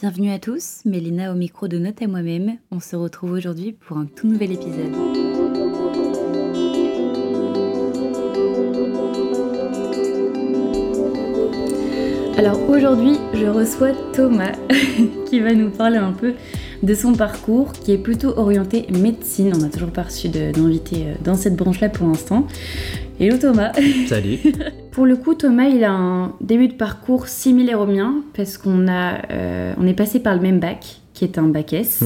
Bienvenue à tous, Mélina au micro de Note à moi-même. On se retrouve aujourd'hui pour un tout nouvel épisode. Alors aujourd'hui, je reçois Thomas qui va nous parler un peu de son parcours qui est plutôt orienté médecine. On n'a toujours pas reçu d'invité euh, dans cette branche-là pour l'instant. Hello Thomas. Salut. Pour le coup, Thomas, il a un début de parcours similaire au mien parce qu'on a, euh, on est passé par le même bac, qui est un bac S.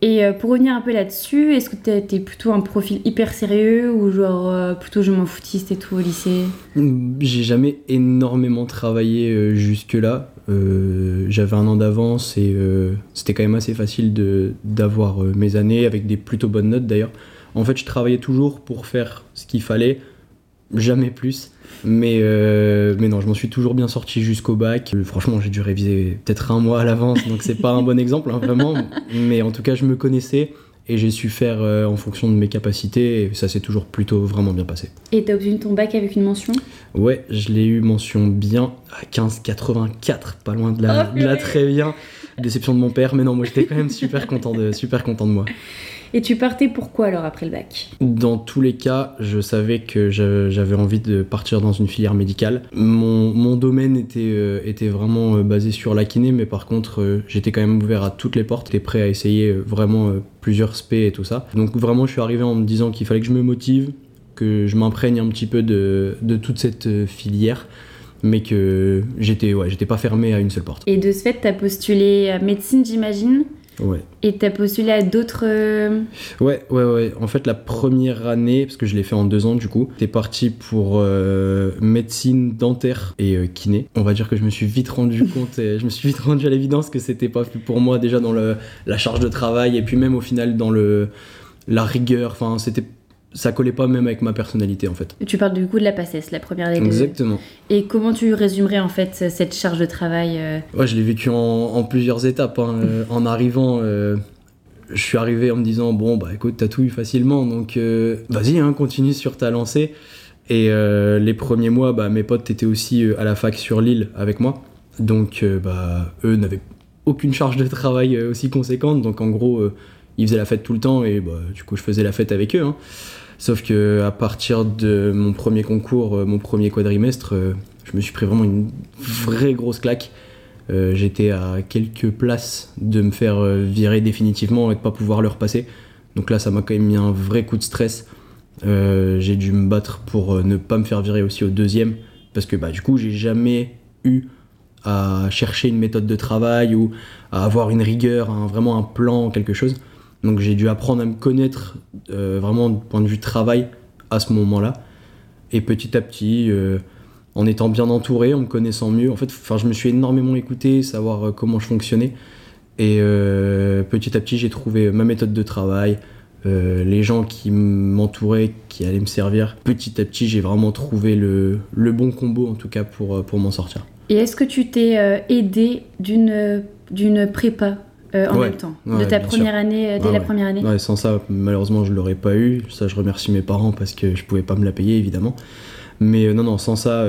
Et euh, pour revenir un peu là-dessus, est-ce que tu es plutôt un profil hyper sérieux ou genre euh, plutôt je m'en foutiste et tout au lycée? J'ai jamais énormément travaillé jusque-là. J'avais un an d'avance et c'était quand même assez facile d'avoir mes années avec des plutôt bonnes notes d'ailleurs. En fait, je travaillais toujours pour faire ce qu'il fallait jamais plus. Mais, euh, mais non, je m'en suis toujours bien sorti jusqu'au bac. Euh, franchement, j'ai dû réviser peut-être un mois à l'avance, donc c'est pas un bon exemple, hein, vraiment. Mais en tout cas, je me connaissais et j'ai su faire euh, en fonction de mes capacités et ça s'est toujours plutôt vraiment bien passé. Et t'as obtenu ton bac avec une mention? Ouais, je l'ai eu mention bien à 15,84, pas loin de la, oh, de la très bien. Déception de mon père, mais non, moi j'étais quand même super content de, super content de moi. Et tu partais pourquoi alors après le bac? Dans tous les cas, je savais que j'avais envie de partir dans une filière médicale. Mon, domaine était, euh, était vraiment euh, basé sur la kiné, mais par contre, euh, j'étais quand même ouvert à toutes les portes. J'étais prêt à essayer vraiment plusieurs spé et tout ça. Donc vraiment, je suis arrivé en me disant qu'il fallait que je me motive, que je m'imprègne un petit peu de, de toute cette filière mais que j'étais ouais, j'étais pas fermé à une seule porte. Et de ce fait, tu as postulé à médecine, j'imagine? Ouais. Et t'as postulé à d'autres. Euh, ouais, ouais, ouais. En fait, la première année, parce que je l'ai fait en deux ans du coup, t'es parti pour euh, médecine dentaire et euh, kiné. On va dire que je me suis vite rendu compte, et je me suis vite rendu à l'évidence que c'était pas pour moi déjà dans le, la charge de travail et puis même au final dans le la rigueur. Enfin, c'était ça collait pas même avec ma personnalité en fait. Tu parles du coup de la passesse, la première année. Exactement. Et comment tu résumerais en fait cette charge de travail euh Ouais, je l'ai vécu en, plusieurs étapes. Hein. Euh, en arrivant, euh, je suis arrivé en me disant bon bah écoute tatouille facilement donc vas-y hein, continue sur ta lancée. Et les premiers mois, bah, mes potes étaient aussi à la fac sur l'île avec moi, donc bah eux n'avaient aucune charge de travail aussi conséquente, donc en gros ils faisaient la fête tout le temps et bah, du coup je faisais la fête avec eux. Hein. Sauf que à partir de mon premier concours, euh, mon premier quadrimestre, euh, je me suis pris vraiment une vraie grosse claque. Euh, j'étais à quelques places de me faire virer définitivement et de pas pouvoir le repasser. Donc là, ça m'a quand même mis un vrai coup de stress. j'ai dû me battre pour ne pas me faire virer aussi au deuxième, parce que bah, du coup, j'ai jamais eu à chercher une méthode de travail ou à avoir une rigueur, vraiment un plan, quelque chose. Donc j'ai dû apprendre à me connaître euh, vraiment du point de vue travail à ce moment-là. Et petit à petit, euh, en étant bien entouré, en me connaissant mieux, en fait, je me suis énormément écouté, savoir euh, comment je fonctionnais. Et petit à petit, j'ai trouvé ma méthode de travail, les gens qui m'entouraient, qui allaient me servir. Petit à petit, j'ai vraiment trouvé le, le, bon combo, en tout cas, pour, pour m'en sortir. Et est-ce que tu t'es aidé d'une prépa? Euh, en même temps, de ta première année, euh, dès la première année ouais, Sans ça, malheureusement, je l'aurais pas eu. Ça, je remercie mes parents parce que je pouvais pas me la payer, évidemment. Mais euh, non, non, sans ça,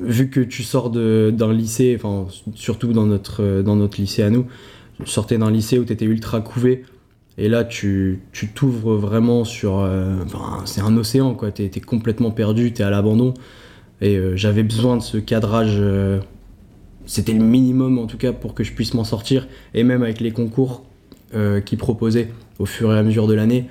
vu que tu sors d'un lycée, enfin, surtout dans notre, dans notre lycée à nous, tu sortais d'un lycée où tu étais ultra couvé. Et là, tu t'ouvres vraiment sur. Enfin, c'est un océan, quoi. Tu es, complètement perdu, tu es à l'abandon. Et j'avais besoin de ce cadrage c'était le minimum en tout cas pour que je puisse m'en sortir. Et même avec les concours euh, qu'ils proposaient au fur et à mesure de l'année,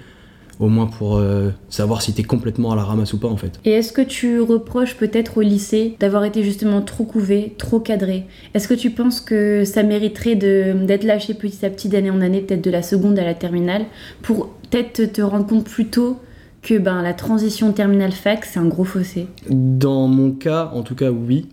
au moins pour euh, savoir si t'es complètement à la ramasse ou pas en fait. Et est-ce que tu reproches peut-être au lycée d'avoir été justement trop couvé, trop cadré? Est-ce que tu penses que ça mériterait d'être lâché petit à petit d'année en année, peut-être de la seconde à la terminale, pour peut-être te rendre compte plus tôt que ben, la transition terminale fac, c'est un gros fossé? Dans mon cas, en tout cas, oui.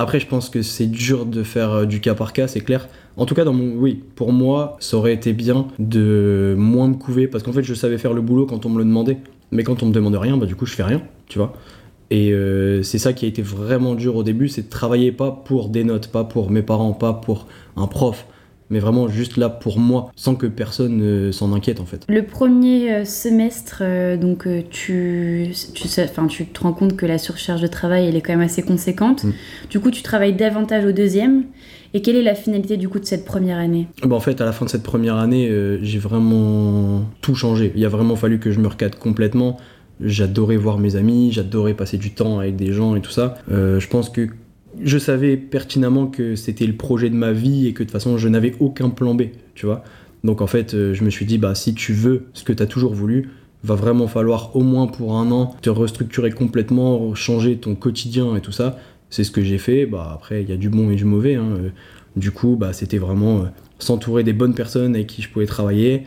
Après, je pense que c'est dur de faire euh, du cas par cas, c'est clair. En tout cas, dans mon, oui, pour moi, ça aurait été bien de moins me couver parce qu'en fait, je savais faire le boulot quand on me le demandait. Mais quand on me demande rien, bah du coup, je fais rien, tu vois. Et euh, c'est ça qui a été vraiment dur au début, c'est de travailler pas pour des notes, pas pour mes parents, pas pour un prof, mais vraiment juste là pour moi, sans que personne euh, s'en inquiète en fait. Le premier euh, semestre, euh, donc tu, tu, tu te rends compte que la surcharge de travail elle est quand même assez conséquente. Mm. Du coup, tu travailles davantage au deuxième. Et quelle est la finalité du coup de cette première année? Bah, en fait, à la fin de cette première année, j'ai vraiment tout changé. Il a vraiment fallu que je me recadre complètement. J'adorais voir mes amis, j'adorais passer du temps avec des gens et tout ça. Je pense que je savais pertinemment que c'était le projet de ma vie et que de toute façon, je n'avais aucun plan B, tu vois. Donc en fait, euh, je me suis dit, bah si tu veux ce que tu as toujours voulu, va vraiment falloir au moins pour un an te restructurer complètement, changer ton quotidien et tout ça. C'est ce que j'ai fait. Bah après, il y a du bon et du mauvais. hein. Euh, Du coup, bah c'était vraiment euh, s'entourer des bonnes personnes avec qui je pouvais travailler,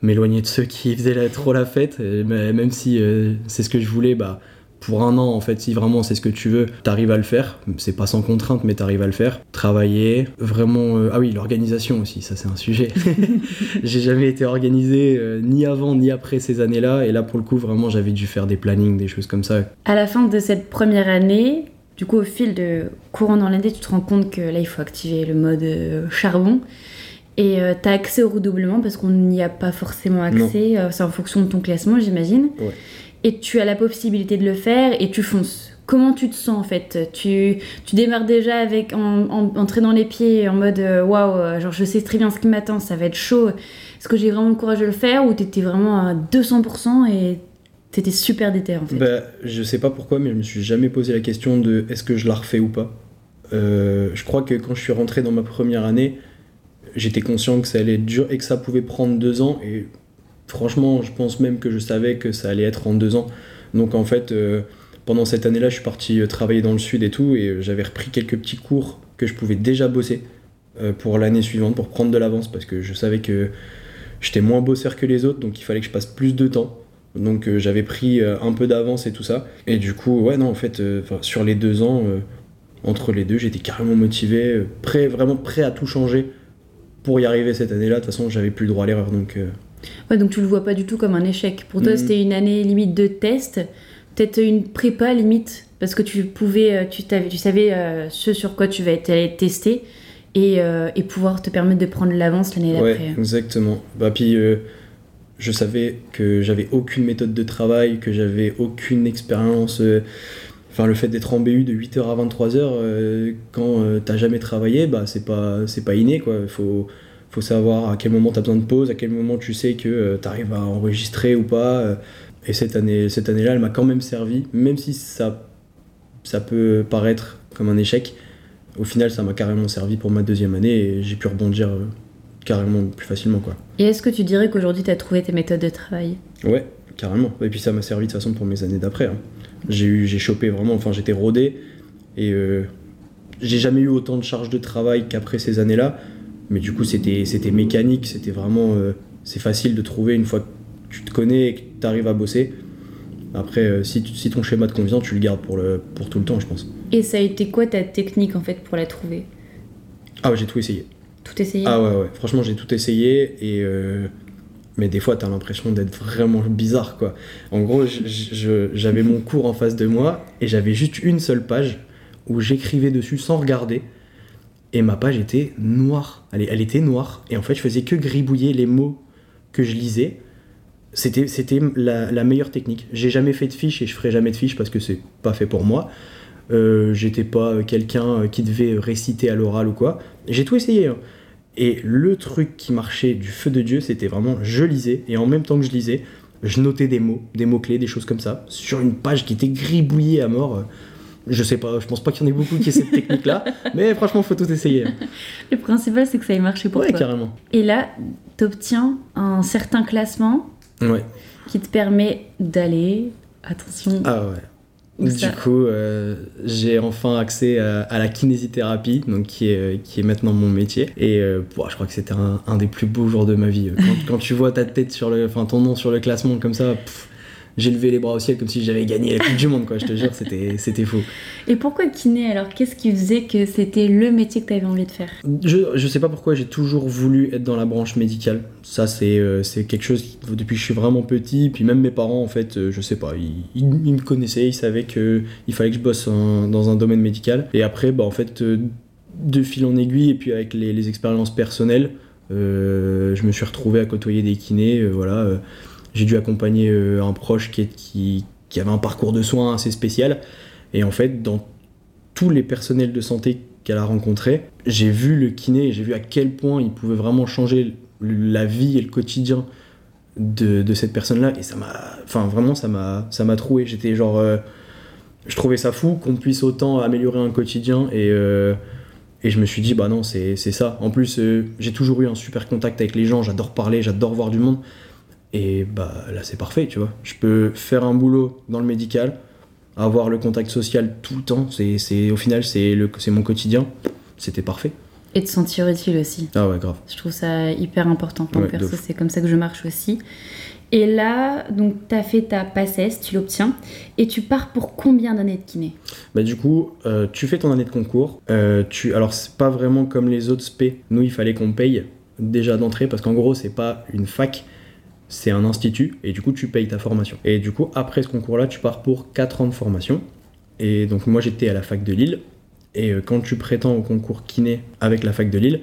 m'éloigner de ceux qui faisaient trop la fête. Et même si c'est ce que je voulais, bah pour un an, en fait, si vraiment c'est ce que tu veux, t'arrives à le faire. C'est pas sans contrainte, mais t'arrives à le faire. Travailler, vraiment. euh, Ah oui, l'organisation aussi, ça c'est un sujet. J'ai jamais été organisé euh, ni avant ni après ces années-là, et là pour le coup, vraiment, j'avais dû faire des plannings, des choses comme ça. À la fin de cette première année, du coup, au fil de courant dans l'année, tu te rends compte que là, il faut activer le mode euh, charbon. Et tu as accès au redoublement parce qu'on n'y a pas forcément accès. euh, c'est en fonction de ton classement, j'imagine. Ouais. Et tu as la possibilité de le faire et tu fonces. Comment tu te sens en fait? Tu, tu démarres déjà avec en, en, dans les pieds en mode euh, waouh, euh, genre je sais très bien ce qui m'attend, ça va être chaud. Est-ce que j'ai vraiment le courage de le faire ou t'étais vraiment à 200% et t'étais super déter en fait? Bah, je sais pas pourquoi, mais je me suis jamais posé la question de est-ce que je la refais ou pas. Euh, je crois que quand je suis rentré dans ma première année, j'étais conscient que ça allait être dur et que ça pouvait prendre deux ans. Et franchement, je pense même que je savais que ça allait être en deux ans. Donc en fait, euh, pendant cette année-là, je suis parti euh, travailler dans le sud et tout, et euh, j'avais repris quelques petits cours que je pouvais déjà bosser pour l'année suivante, pour prendre de l'avance, parce que je savais que j'étais moins bosseur que les autres, donc il fallait que je passe plus de temps. Donc j'avais pris un peu d'avance et tout ça. Et du coup, ouais, non, en fait, sur les deux ans, entre les deux, j'étais carrément motivé, prêt, vraiment prêt à tout changer pour y arriver cette année-là. De toute façon, j'avais plus le droit à l'erreur. Donc, Ouais, donc tu le vois pas du tout comme un échec. Pour toi, Mhm. c'était une année limite de test, peut-être une prépa limite, parce que tu pouvais, euh, tu, savais euh, ce sur quoi tu vas être et, euh, et pouvoir te permettre de prendre l'avance l'année ouais, d'après. exactement. Bah, puis, euh, je savais que j'avais aucune méthode de travail, que j'avais aucune expérience. Enfin, le fait d'être en BU de 8h à 23h, euh, quand t'as jamais travaillé, bah, c'est pas, c'est pas inné, quoi. Faut, faut savoir à quel moment t'as besoin de pause, à quel moment tu sais que tu t'arrives à enregistrer ou pas. euh. et cette année, cette année-là, elle m'a quand même servi, même si ça, ça peut paraître comme un échec. Au final, ça m'a carrément servi pour ma deuxième année et j'ai pu rebondir euh, carrément plus facilement, quoi. Et est-ce que tu dirais qu'aujourd'hui, tu as trouvé tes méthodes de travail? Ouais, carrément. Et puis ça m'a servi de toute façon pour mes années d'après. hein. J'ai eu, j'ai chopé vraiment, enfin j'étais rodé et euh, j'ai jamais eu autant de charge de travail qu'après ces années-là. Mais du coup c'était, c'était mécanique, c'était vraiment, euh, c'est facile de trouver une fois que tu te connais et que tu arrives à bosser. Après, euh, si, tu- si ton schéma te convient, tu le gardes pour, le, pour tout le temps, je pense. Et ça a été quoi ta technique en fait pour la trouver? Ah ouais, j'ai tout essayé. Tout essayé? Ah ouais, ouais. Franchement, j'ai tout essayé et. euh, Mais des fois, t'as l'impression d'être vraiment bizarre, quoi. En gros, j'avais mon cours en face de moi et j'avais juste une seule page où j'écrivais dessus sans regarder. Et ma page était noire. Elle, elle était noire. Et en fait, je faisais que gribouiller les mots que je lisais. C'était c'était la, meilleure technique. J'ai jamais fait de fiche et je ferai jamais de fiche parce que c'est pas fait pour moi. Euh, J'étais pas quelqu'un qui devait réciter à l'oral ou quoi. J'ai tout essayé. hein. Et le truc qui marchait du feu de Dieu, c'était vraiment je lisais et en même temps que je lisais, je notais des mots, des mots-clés, des choses comme ça, sur une page qui était gribouillée à mort. Je sais pas, je pense pas qu'il y en ait beaucoup qui aient cette technique-là, mais franchement, faut tout essayer. Le principal, c'est que ça ait marché pour Ouais, toi. carrément. Et là, tu obtiens un certain classement Ouais. qui te permet d'aller, attention, Ah ouais. Du ça coup, euh, j'ai enfin accès à, à la kinésithérapie, donc qui est, euh, qui est maintenant mon métier. Et euh, je crois que c'était un, un des plus beaux jours de ma vie. Quand, quand tu vois ta tête sur le, enfin ton nom sur le classement comme ça, pff, j'ai levé les bras au ciel comme si j'avais gagné la Coupe du Monde, quoi. Je te jure, c'était, c'était fou. Et pourquoi kiné alors Qu'est-ce qui faisait que c'était le métier que tu avais envie de faire? Je, je sais pas pourquoi j'ai toujours voulu être dans la branche médicale. Ça, c'est euh, c'est quelque chose depuis que je suis vraiment petit. Puis même mes parents, en fait, euh, je sais pas, ils, ils- ils me connaissaient, ils savaient que il fallait que je bosse dans un domaine médical. Et après, bah, en fait, euh, de fil en aiguille et puis avec les, expériences personnelles, je me suis retrouvé à côtoyer des kinés. voilà, j'ai dû accompagner un proche qui, avait un parcours de soins assez spécial. Et en fait, dans tous les personnels de santé qu'elle a rencontrés, j'ai vu le kiné, j'ai vu à quel point il pouvait vraiment changer la vie et le quotidien de, cette personne-là. Et ça m'a. Enfin, vraiment, ça m'a, ça m'a troué. J'étais genre. Euh, je trouvais ça fou qu'on puisse autant améliorer un quotidien et. Euh, je me suis dit, bah non, c'est, ça. En plus, euh, j'ai toujours eu un super contact avec les gens, j'adore parler, j'adore voir du monde. Et bah là, c'est parfait, tu vois. Je peux faire un boulot dans le médical, avoir le contact social tout le temps. C'est, au final, c'est, le, c'est mon quotidien. C'était parfait. Et de sentir utile aussi. Ah ouais, grave. Je trouve ça hyper important. Pour perso, c'est comme ça que je marche aussi. Et là, donc, tu as fait ta PACES, tu l'obtiens, et tu pars pour combien d'années de kiné? Bah du coup, euh, tu fais ton année de concours. Euh, tu... Alors, c'est pas vraiment comme les autres SP. Nous, il fallait qu'on paye déjà d'entrée, parce qu'en gros, c'est pas une fac, c'est un institut, et du coup, tu payes ta formation. Et du coup, après ce concours-là, tu pars pour 4 ans de formation. Et donc, moi, j'étais à la fac de Lille, et euh, quand tu prétends au concours kiné avec la fac de Lille,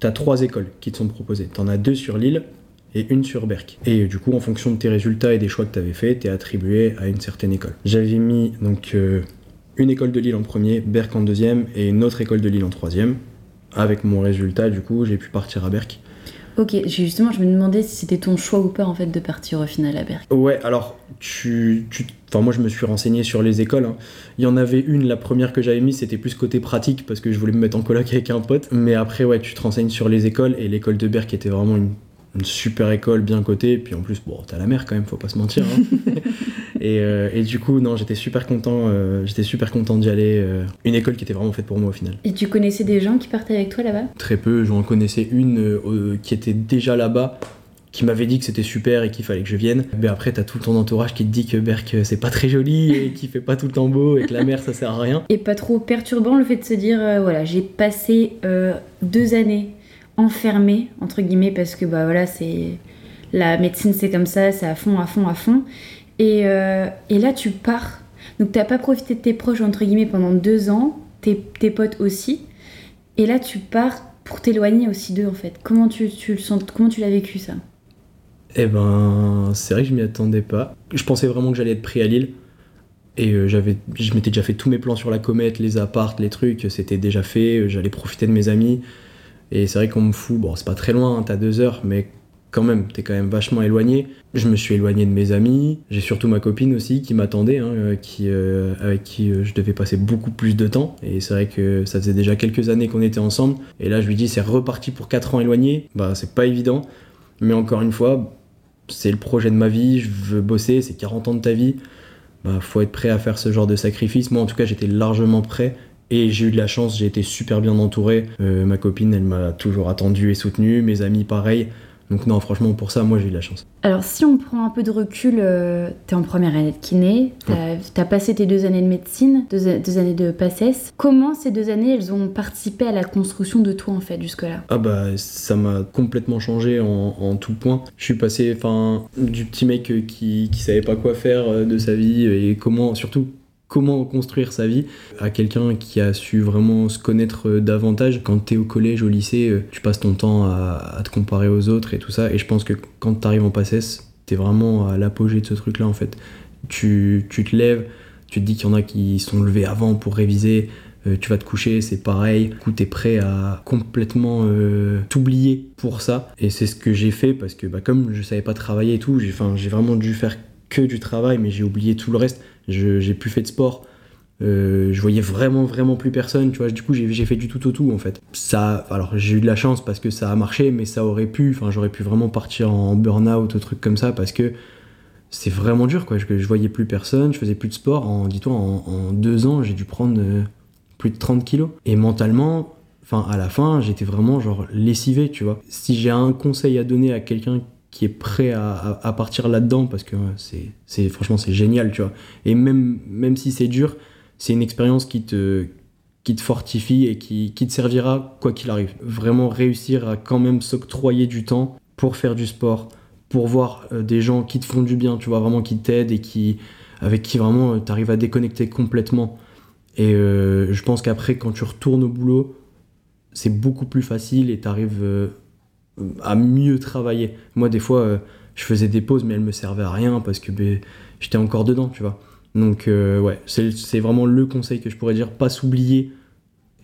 tu as trois écoles qui te sont proposées. Tu en as deux sur Lille et une sur Berck. Et euh, du coup, en fonction de tes résultats et des choix que tu avais fait, tu es attribué à une certaine école. J'avais mis donc euh, une école de Lille en premier, Berck en deuxième et une autre école de Lille en troisième. Avec mon résultat, du coup, j'ai pu partir à Berck. Ok, justement, je me demandais si c'était ton choix ou pas en fait de partir au final à Berck. Ouais, alors tu, tu enfin moi je me suis renseigné sur les écoles. Hein. Il y en avait une, la première que j'avais mise, c'était plus côté pratique parce que je voulais me mettre en coloc avec un pote. Mais après ouais, tu te renseignes sur les écoles et l'école de Berck était vraiment une une super école bien cotée, puis en plus, bon, t'as la mer quand même, faut pas se mentir. Hein. Euh, et, du coup, non, j'étais super content, euh, j'étais super content d'y aller. Euh, une école qui était vraiment faite pour moi au final. Et tu connaissais des gens qui partaient avec toi là-bas? Très peu, j'en connaissais une qui était déjà là-bas, qui m'avait dit que c'était super et qu'il fallait que je vienne. Mais après, t'as tout ton entourage qui te dit que Berck c'est pas très joli et qu'il fait pas tout le temps beau et que la mer ça sert à rien. Et pas trop perturbant le fait de se dire, voilà, j'ai passé deux années enfermé entre guillemets parce que bah voilà c'est la médecine c'est comme ça c'est à fond à fond à fond et, euh, et là tu pars. Donc t'as pas profité de tes proches entre guillemets pendant deux ans. Tes, tes potes aussi. Et là tu pars pour t'éloigner aussi d'eux en fait. Comment tu, tu le sens comment tu l'as vécu ça? Eh ben c'est vrai que je m'y attendais pas. Je pensais vraiment que j'allais être pris à Lille. Et euh, j'avais, je m'étais déjà fait tous mes plans sur la comète, les appartes, les trucs, c'était déjà fait. J'allais profiter de mes amis. Et c'est vrai qu'on me fout, bon, c'est pas très loin, t'as deux heures, mais quand même, t'es quand même vachement éloigné. Je me suis éloigné de mes amis, j'ai surtout ma copine aussi qui m'attendait, hein, euh, euh, avec qui euh, je devais passer beaucoup plus de temps. Et c'est vrai que ça faisait déjà quelques années qu'on était ensemble. Et là, je lui dis, c'est reparti pour quatre ans éloigné. Bah, c'est pas évident. Mais encore une fois, c'est le projet de ma vie, je veux bosser, c'est 40 ans de ta vie. Bah, faut être prêt à faire ce genre de sacrifice. Moi, en tout cas, j'étais largement prêt. Et j'ai eu de la chance, j'ai été super bien entouré. Ma copine, elle m'a toujours attendu et soutenu. Mes amis, pareil. Donc non, franchement, pour ça, moi, j'ai eu de la chance. Alors, si on prend un peu de recul, euh, t'es en première année de kiné, t'as as passé tes deux années de médecine, deux, années de PACES. Comment ces deux années, elles ont participé à la construction de toi, en fait, jusque-là? Ah bah, ça m'a complètement changé en, tout point. Je suis passé, enfin, du petit mec qui, qui savait pas quoi faire euh, de sa vie et comment, surtout, comment construire sa vie à quelqu'un qui a su vraiment se connaître euh, davantage. Quand tu es au collège, au lycée, euh, tu passes ton temps à, te comparer aux autres et tout ça. Et je pense que quand tu arrives en passesse, tu es vraiment à l'apogée de ce truc-là en fait. Tu, tu, te lèves, tu te dis qu'il y en a qui sont levés avant pour réviser. Euh, tu vas te coucher, c'est pareil. Du coup, t'es prêt à complètement t'oublier pour ça. Et c'est ce que j'ai fait parce que, bah, comme je savais pas travailler et tout, j'ai vraiment dû faire que du travail, mais j'ai oublié tout le reste. J'ai plus fait de sport. Euh, je voyais vraiment vraiment plus personne tu vois. Du coup j'ai fait du tout au tout en fait. Ça alors j'ai eu de la chance parce que ça a marché mais ça aurait pu enfin j'aurais pu vraiment partir en burn out ou truc comme ça parce que c'est vraiment dur quoi. Je, je voyais plus personne je faisais plus de sport en dis-toi en, deux ans j'ai dû prendre euh, plus de 30 kilos. Et mentalement enfin à la fin j'étais vraiment genre lessivé tu vois. Si j'ai un conseil à donner à quelqu'un qui est prêt à, partir là-dedans parce que c'est franchement c'est génial tu vois. Et même même si c'est dur c'est une expérience qui te qui te fortifie et qui, qui te servira quoi qu'il arrive. Vraiment réussir à quand même s'octroyer du temps pour faire du sport pour voir euh, des gens qui te font du bien tu vois vraiment qui t'aident et qui avec qui vraiment euh, tu arrives à déconnecter complètement. Et euh, je pense qu'après quand tu retournes au boulot c'est beaucoup plus facile et t'arrives euh, à mieux travailler. Moi, des fois, euh, je faisais des pauses, mais elles me servaient à rien parce que ben, j'étais encore dedans, tu vois. Donc, euh, ouais, c'est vraiment le conseil que je pourrais dire, pas s'oublier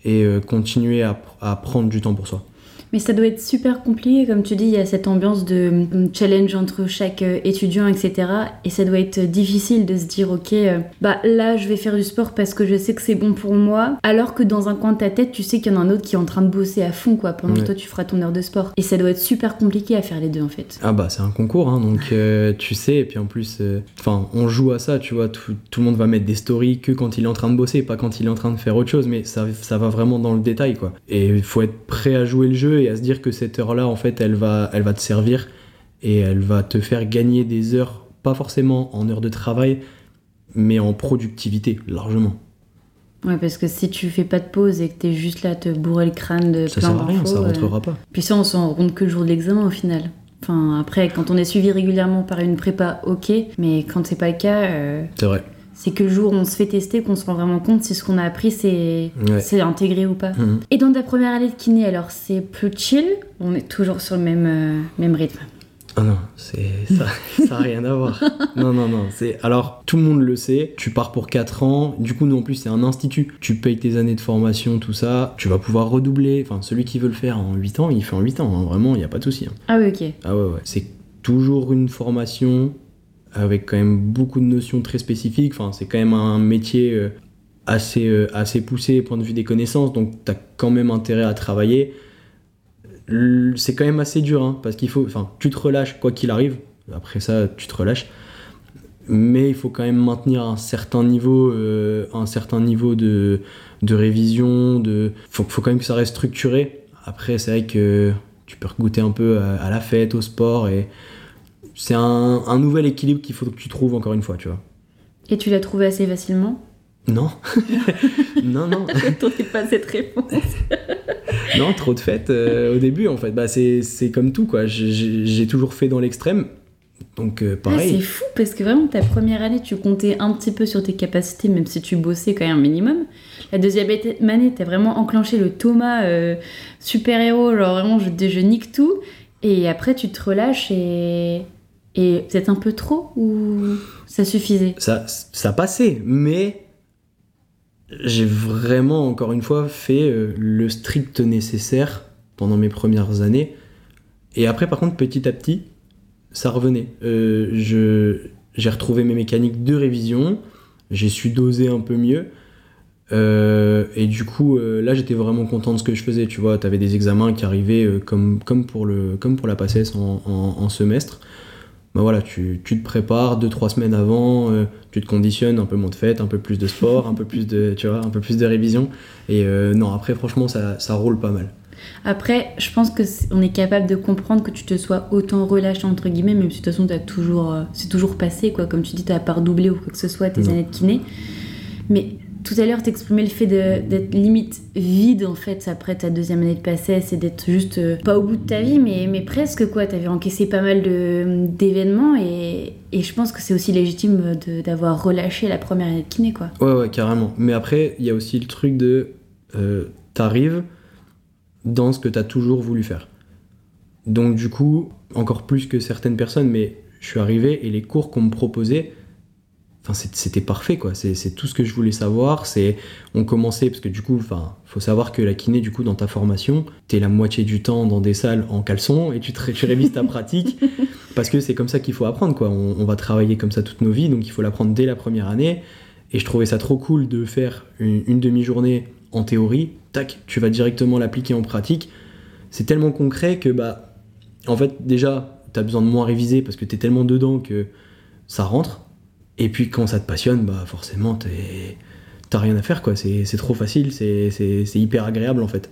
et euh, continuer à, à prendre du temps pour soi. Mais ça doit être super compliqué, comme tu dis, il y a cette ambiance de hum, challenge entre chaque euh, étudiant, etc. Et ça doit être difficile de se dire, ok, euh, bah là je vais faire du sport parce que je sais que c'est bon pour moi, alors que dans un coin de ta tête, tu sais qu'il y en a un autre qui est en train de bosser à fond, quoi, pendant que toi tu feras ton heure de sport. Et ça doit être super compliqué à faire les deux, en fait. Ah bah c'est un concours, hein, donc euh, tu sais, et puis en plus, euh, enfin on joue à ça, tu vois, tout, tout le monde va mettre des stories que quand il est en train de bosser, pas quand il est en train de faire autre chose, mais ça, ça va vraiment dans le détail, quoi. Et il faut être prêt à jouer le jeu et à se dire que cette heure-là, en fait, elle va, elle va te servir et elle va te faire gagner des heures, pas forcément en heures de travail, mais en productivité, largement. Ouais, parce que si tu fais pas de pause et que t'es juste là à te bourrer le crâne de Ça plein sert à rien, ça euh, rentrera pas. Puis ça, on s'en rend compte que le jour de l'examen au final. Enfin, après, quand on est suivi régulièrement par une prépa, ok, mais quand c'est pas le cas, euh, C'est vrai. C'est que le jour où on se fait tester qu'on se rend vraiment compte si ce qu'on a appris c'est Ouais. intégré ou pas. Mhm. Et dans ta première année de kiné, alors c'est plus chill On est toujours sur le même, euh, même rythme? Ah non, c'est ça, ça a rien à voir. Non non non, c'est alors tout le monde le sait, tu pars pour 4 ans, du coup nous en plus c'est un institut, tu payes tes années de formation, tout ça, tu vas pouvoir redoubler, enfin celui qui veut le faire en 8 ans, il fait en 8 ans, hein, vraiment, il n'y a pas de souci. hein. Ah oui, ok. Ah ouais ouais, c'est toujours une formation avec quand même beaucoup de notions très spécifiques, enfin c'est quand même un métier euh, assez, euh, assez poussé point de vue des connaissances, donc t'as quand même intérêt à travailler. C'est quand même assez dur, hein, parce qu'il faut, enfin, tu te relâches quoi qu'il arrive. Après ça, tu te relâches, mais il faut quand même maintenir un certain niveau, euh, un certain niveau de, de révision. De, faut, faut quand même que ça reste structuré. Après, c'est vrai que tu peux goûter un peu à, à la fête, au sport, et c'est un, un nouvel équilibre qu'il faut que tu trouves encore une fois, tu vois. Et tu l'as trouvé assez facilement? Non, non, non. J'attendais pas cette réponse. Non, trop de fêtes euh, au début en fait. Bah, c'est c'est comme tout quoi. J'ai- toujours fait dans l'extrême. Donc euh, Ah, c'est pareil. fou parce que vraiment ta première année tu comptais un petit peu sur tes capacités même si tu bossais quand même un minimum. La deuxième année t'as vraiment enclenché le Thomas euh, super héros genre vraiment je, je nique tout et après tu te relâches et et peut-être un peu trop ou ça suffisait? ça, ça passait, mais j'ai vraiment encore une fois fait euh, le strict nécessaire pendant mes premières années. Et après par contre petit à petit ça revenait. Euh, je j'ai retrouvé mes mécaniques de révision. J'ai su doser un peu mieux. Euh, et du coup, là, j'étais vraiment content de ce que je faisais. Tu vois, t'avais des examens qui arrivaient comme, comme, pour le, comme pour la PACES en semestre. Bah voilà, tu, tu te prépares deux, trois semaines avant, euh, tu te conditionnes, un peu moins de fête, un peu plus de sport, un peu plus de, tu vois, un peu plus de révision. Et euh, non, après, franchement, ça, ça roule pas mal. Après, je pense que c'est- on est capable de comprendre que tu te sois autant relâché entre guillemets, même si de toute façon toujours, euh, c'est toujours passé quoi. Comme tu dis, t'as pas redoublé ou quoi que ce soit tes Non. années de kiné. Mais tout à l'heure, t'exprimais le fait d'être limite vide en fait après ta deuxième année de passé, c'est d'être juste euh, pas au bout de ta vie, mais, mais presque quoi. T'avais encaissé pas mal d'événements et, et je pense que c'est aussi légitime d'avoir relâché la première année de kiné quoi. Ouais, ouais, carrément. Mais après, il y a aussi le truc de. euh, T'arrives dans ce que t'as toujours voulu faire. Donc, du coup, encore plus que certaines personnes, mais je suis arrivé et les cours qu'on me proposait, enfin, c'était parfait, quoi. C'est c'est tout ce que je voulais savoir. C'est On commençait, parce que du coup, enfin, faut savoir que la kiné, du coup, dans ta formation, t'es la moitié du temps dans des salles en caleçon et tu, te- tu révises ta pratique. Parce que c'est comme ça qu'il faut apprendre, quoi. On, on va travailler comme ça toute nos vies, donc il faut l'apprendre dès la première année. Et je trouvais ça trop cool de faire une, une demi-journée en théorie, tac, tu vas directement l'appliquer en pratique. C'est tellement concret que, bah, en fait, déjà, t'as besoin de moins réviser parce que t'es tellement dedans que ça rentre. Et puis quand ça te passionne, bah, forcément, t'as rien à faire, quoi. C'est trop facile, c'est hyper agréable, en fait.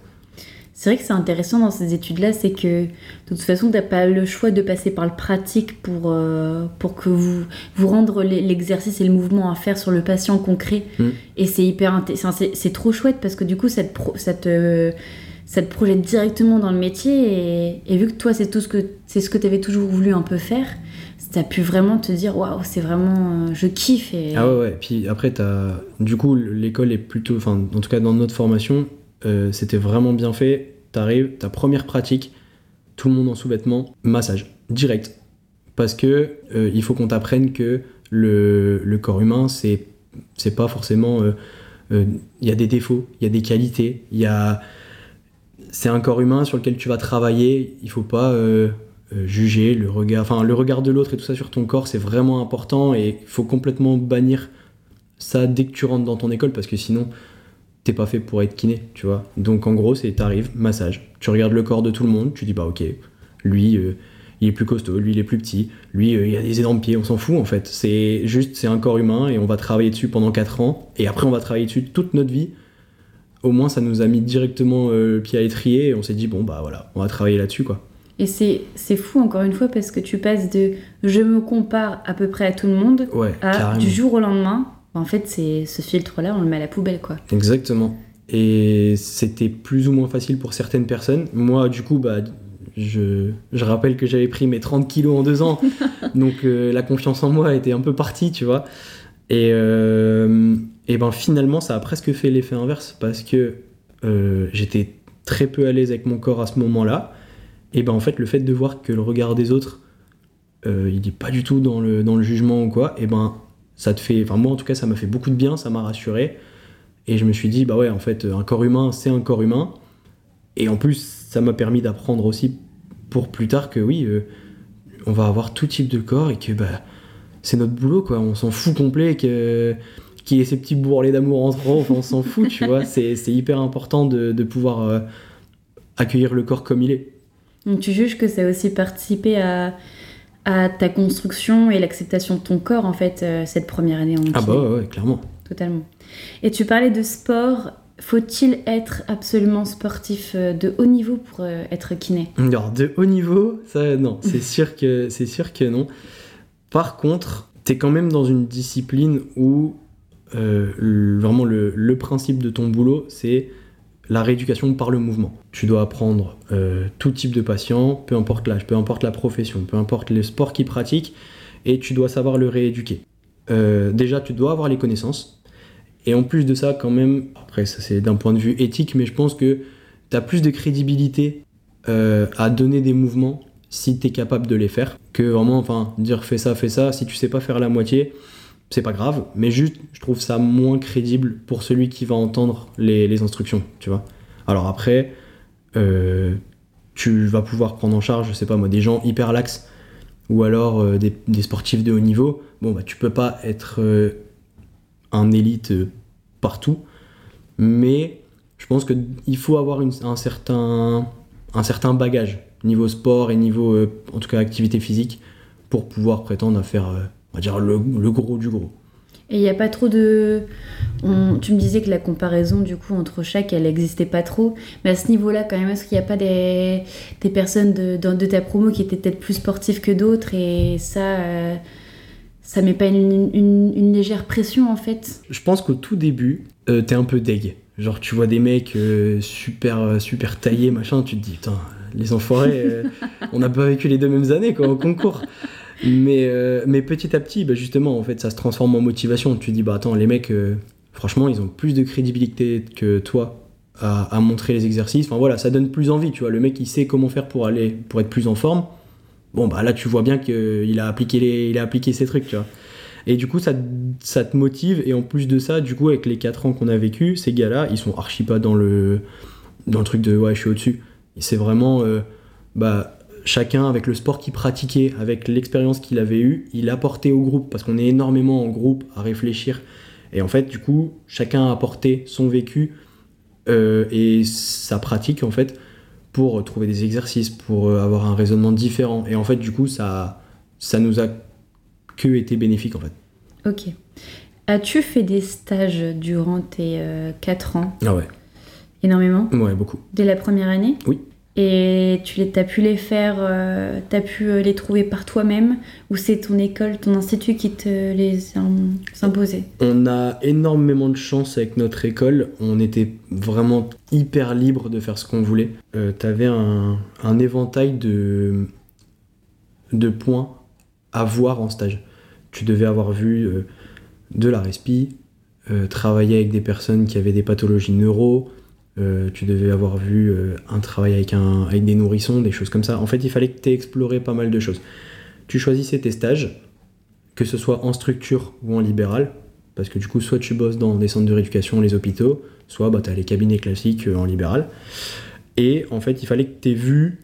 C'est vrai que c'est intéressant dans ces études-là, c'est que de toute façon, t'as pas le choix de passer par le pratique pour, euh, pour que vous, vous rendre l'e- l'exercice et le mouvement à faire sur le patient concret. Mm. Et c'est hyper inté- enfin, c'est trop chouette parce que du coup, ça te, pro- ça te, ça te projette directement dans le métier. Et, et vu que toi, c'est tout ce que c'est ce que t'avais toujours voulu un peu faire, t'as pu vraiment te dire waouh, c'est vraiment, euh, je kiffe. Ah ouais, ouais. Puis après, t'as... du coup, l'école est plutôt, enfin, en tout cas dans notre formation, euh, c'était vraiment bien fait. T'arrives, ta première pratique, tout le monde en sous-vêtements, massage, direct. Parce que euh, il faut qu'on t'apprenne que le, le corps humain, c'est c'est pas forcément. Il y a des défauts, il y a des qualités, il y a. C'est un corps humain sur lequel tu vas travailler. Il faut pas juger le regard, enfin le regard de l'autre et tout ça sur ton corps, c'est vraiment important et il faut complètement bannir ça dès que tu rentres dans ton école parce que sinon t'es pas fait pour être kiné, tu vois. Donc en gros, c'est t'arrives, massage. Tu regardes le corps de tout le monde, tu dis bah ok, lui euh, il est plus costaud, lui il est plus petit, lui euh, il a des énormes pieds, on s'en fout en fait. C'est juste, c'est un corps humain et on va travailler dessus pendant 4 ans et après on va travailler dessus toute notre vie. Au moins ça nous a mis directement euh, le pied à l'étrier et on s'est dit bon bah voilà, on va travailler là-dessus quoi. Et c'est c'est fou encore une fois parce que tu passes de je me compare à peu près à tout le monde Ouais, à carrément. du jour au lendemain. En fait, c'est ce filtre-là, on le met à la poubelle quoi. Exactement. Et c'était plus ou moins facile pour certaines personnes. Moi, du coup, bah, je, je rappelle que j'avais pris mes 30 kilos en deux ans. donc euh, la confiance en moi était un peu partie, tu vois. Et, euh, et ben finalement, ça a presque fait l'effet inverse parce que euh, j'étais très peu à l'aise avec mon corps à ce moment-là. Et ben en fait, le fait de voir que le regard des autres, euh, il est pas du tout dans le, dans le jugement ou quoi, et ben ça te fait. Enfin, moi en tout cas, ça m'a fait beaucoup de bien, ça m'a rassuré. Et je me suis dit, bah ouais, en fait, un corps humain, c'est un corps humain. Et en plus, ça m'a permis d'apprendre aussi pour plus tard que oui, euh, on va avoir tout type de corps et que bah, c'est notre boulot, quoi. On s'en fout complet que qu'il y ait ces petits bourrelets d'amour entre eux, on s'en fout, tu vois. C'est hyper important de, de pouvoir euh, accueillir le corps comme il est. Donc tu juges que ça a aussi participé à, à ta construction et l'acceptation de ton corps en fait euh, cette première année en Ah kiné. bah ouais, ouais, clairement. Totalement. Et tu parlais de sport. Faut-il être absolument sportif euh, de haut niveau pour euh, être kiné? Alors, de haut niveau, ça, non, c'est sûr que sûr que non. Par contre, t'es quand même dans une discipline où euh, vraiment le, le principe de ton boulot, c'est la rééducation par le mouvement. Tu dois apprendre euh, tout type de patient, peu importe l'âge, peu importe la profession, peu importe le sport qu'ils pratiquent, et tu dois savoir le rééduquer. Euh, déjà, tu dois avoir les connaissances. Et en plus de ça, quand même, après, ça c'est d'un point de vue éthique, mais je pense que tu as plus de crédibilité euh, à donner des mouvements si tu es capable de les faire que vraiment, enfin, dire fais ça, fais ça. Si tu sais pas faire la moitié, c'est pas grave, mais juste, je trouve ça moins crédible pour celui qui va entendre les, instructions, tu vois. Alors après, euh, tu vas pouvoir prendre en charge, je sais pas moi, des gens hyper laxes ou alors euh, des, sportifs de haut niveau. Bon, bah, tu peux pas être euh, un élite partout, mais je pense qu'il faut avoir un, certain, un certain bagage niveau sport et niveau, en tout cas, activité physique pour pouvoir prétendre à faire, on va dire, le, le gros du gros. Et il n'y a pas trop de... on- Tu me disais que la comparaison du coup entre chaque, elle n'existait pas trop. Mais à ce niveau-là quand même, est-ce qu'il n'y a pas des, des personnes de, dans- de ta promo qui étaient peut-être plus sportives que d'autres et ça... euh, Ça met pas une, une- une légère pression en fait? Je pense qu'au tout début, euh, t'es un peu deg. Genre, tu vois des mecs euh, super, euh, super taillés, machin, tu te dis, putain, les enfoirés, euh, on n'a pas vécu les deux mêmes années, quoi, au concours. Mais, euh, mais petit à petit, bah, justement, en fait, ça se transforme en motivation. Tu te dis, bah attends, les mecs, euh, franchement, ils ont plus de crédibilité que toi à, montrer les exercices. Enfin voilà, ça donne plus envie, tu vois. Le mec, il sait comment faire pour aller, pour être plus en forme. Bon, bah là, tu vois bien qu'il a appliqué, les, il a appliqué ses trucs, tu vois. Et du coup, ça, ça te motive. Et en plus de ça, du coup, avec les 4 ans qu'on a vécu, ces gars-là, ils sont archi pas dans le, dans le truc de ouais, je suis au-dessus. C'est vraiment, euh, bah, chacun avec le sport qu'il pratiquait, avec l'expérience qu'il avait eue, il apportait au groupe. Parce qu'on est énormément en groupe à réfléchir. Et en fait, du coup, chacun a apporté son vécu euh, et sa pratique, en fait, pour trouver des exercices, pour euh, avoir un raisonnement différent. Et en fait, du coup, ça, ça nous a que été bénéfique, en fait. Ok. As-tu fait des stages durant tes 4 ans? Ah ouais, Énormément? Ouais, beaucoup. Dès la première année? Oui. Et tu les, as pu les faire, euh, t'as pu euh, les trouver par toi-même ou c'est ton école, ton institut qui te les a imposés On a énormément de chance avec notre école. On était vraiment hyper libre de faire ce qu'on voulait. Euh, T'avais un, un éventail de, points à voir en stage. Tu devais avoir vu de la respi, travailler avec des personnes qui avaient des pathologies neuro, euh, tu devais avoir vu euh, un travail avec, un, avec des nourrissons, des choses comme ça. En fait, il fallait que tu aies exploré pas mal de choses. Tu choisissais tes stages, que ce soit en structure ou en libéral, parce que du coup, soit tu bosses dans des centres de rééducation, les hôpitaux, soit bah, tu as les cabinets classiques euh, en libéral. Et en fait, il fallait que tu aies vu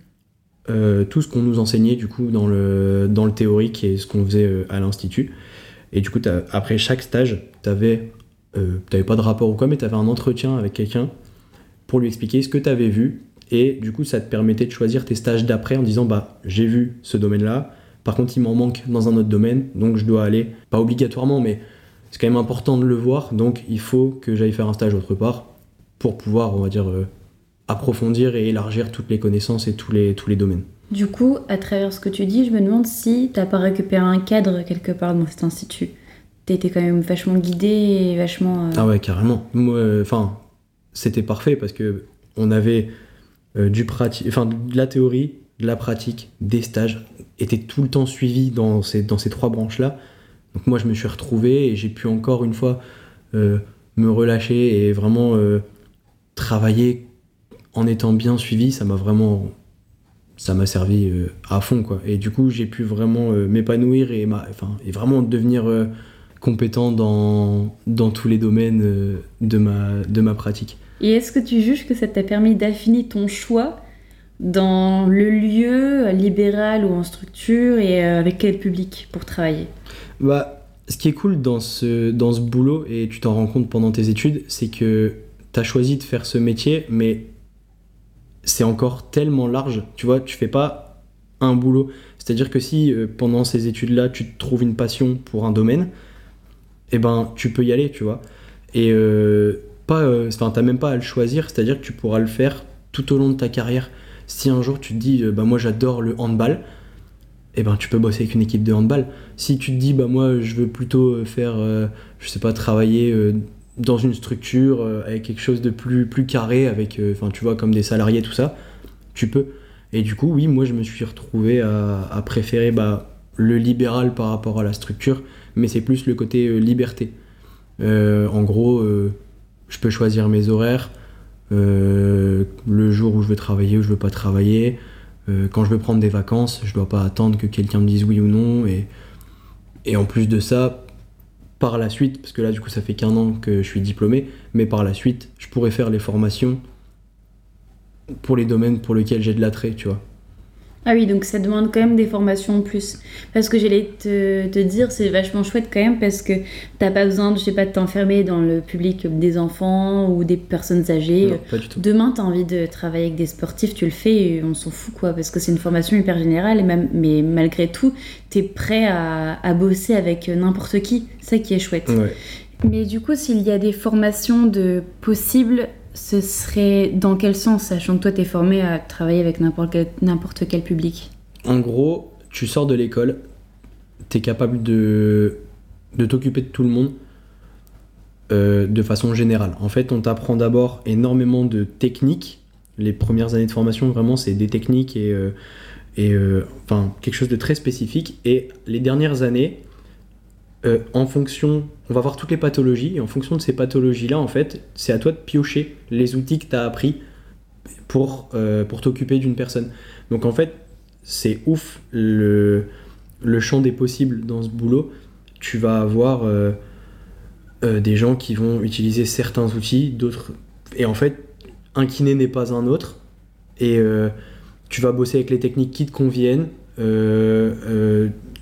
tout ce qu'on nous enseignait du coup dans le, dans le théorique et ce qu'on faisait à l'institut. Et du coup, après chaque stage, tu n'avais pas de rapport ou quoi, mais tu avais un entretien avec quelqu'un pour lui expliquer ce que tu avais vu. Et du coup, ça te permettait de choisir tes stages d'après en disant bah j'ai vu ce domaine-là. Par contre, il m'en manque dans un autre domaine, donc je dois aller, pas obligatoirement, mais c'est quand même important de le voir. Donc il faut que j'aille faire un stage autre part pour pouvoir, on va dire, euh, approfondir et élargir toutes les connaissances et tous les, tous les domaines. Du coup, à travers ce que tu dis, je me demande si t'as pas récupéré un cadre quelque part dans cet institut. T'étais quand même vachement guidé et vachement. Euh, ah ouais, carrément. Euh, enfin, c'était parfait parce que on avait euh, du enfin de la théorie, de la pratique, des stages, étaient tout le temps suivis dans ces, dans ces trois branches-là. Donc moi je me suis retrouvé et j'ai pu encore une fois euh, me relâcher et vraiment euh, travailler en étant bien suivi. Ça m'a vraiment ça m'a servi à fond quoi. Et du coup j'ai pu vraiment m'épanouir et, enfin, et vraiment devenir compétent dans, dans tous les domaines de, ma, de ma pratique. Et est-ce que tu juges que ça t'a permis d'affiner ton choix dans le lieu libéral ou en structure et euh, avec quel public pour travailler? Bah, ce qui est cool dans ce, dans ce boulot, et tu t'en rends compte pendant tes études, c'est que tu as choisi de faire ce métier, mais c'est encore tellement large. Tu vois, tu fais pas un boulot. C'est-à-dire que si euh, pendant ces études-là, tu trouves une passion pour un domaine, eh ben, tu peux y aller, tu vois. Et euh, pas, euh, enfin, t'as même pas à le choisir, c'est-à-dire que tu pourras le faire tout au long de ta carrière. Si un jour tu te dis, euh, bah moi j'adore le handball, eh ben tu peux bosser avec une équipe de handball. Si tu te dis, bah moi je veux plutôt euh, faire, je sais pas, travailler dans une structure avec quelque chose de plus, plus carré, avec, enfin tu vois, comme des salariés, tout ça, tu peux. Et du coup, oui, moi je me suis retrouvé à, préférer bah, le libéral par rapport à la structure, mais c'est plus le côté liberté. en gros, je peux choisir mes horaires, euh, le jour où je veux travailler ou je veux pas travailler. Euh, quand je veux prendre des vacances, je dois pas attendre que quelqu'un me dise oui ou non. Et, et en plus de ça, par la suite, parce que là du coup ça fait qu'un an que je suis diplômé, mais par la suite, je pourrais faire les formations pour les domaines pour lesquels j'ai de l'attrait, tu vois. Ah oui, donc ça demande quand même des formations en plus. Parce que j'allais te, te dire, c'est vachement chouette quand même parce que t'as pas besoin, de, je sais pas, de t'enfermer dans le public des enfants ou des personnes âgées. Non, pas du tout. Demain, t'as envie de travailler avec des sportifs, tu le fais et on s'en fout quoi. Parce que c'est une formation hyper générale et même, mais malgré tout, t'es prêt à, à, bosser avec n'importe qui. C'est ça qui est chouette. Ouais. Mais du coup, s'il y a des formations de possibles ce serait dans quel sens, sachant que toi, tu es formé à travailler avec n'importe quel, public? En gros, tu sors de l'école, tu es capable de, t'occuper de tout le monde euh, de façon générale. En fait, on t'apprend d'abord énormément de techniques. Les premières années de formation, vraiment, c'est des techniques et, euh, euh, enfin, quelque chose de très spécifique. Et les dernières années, euh, en fonction, on va voir toutes les pathologies, et en fonction de ces pathologies-là, en fait, c'est à toi de piocher les outils que tu as appris pour, euh, pour t'occuper d'une personne. Donc en fait, c'est ouf le, le champ des possibles dans ce boulot. Tu vas avoir euh, des gens qui vont utiliser certains outils, d'autres. Et en fait, un kiné n'est pas un autre. Et tu vas bosser avec les techniques qui te conviennent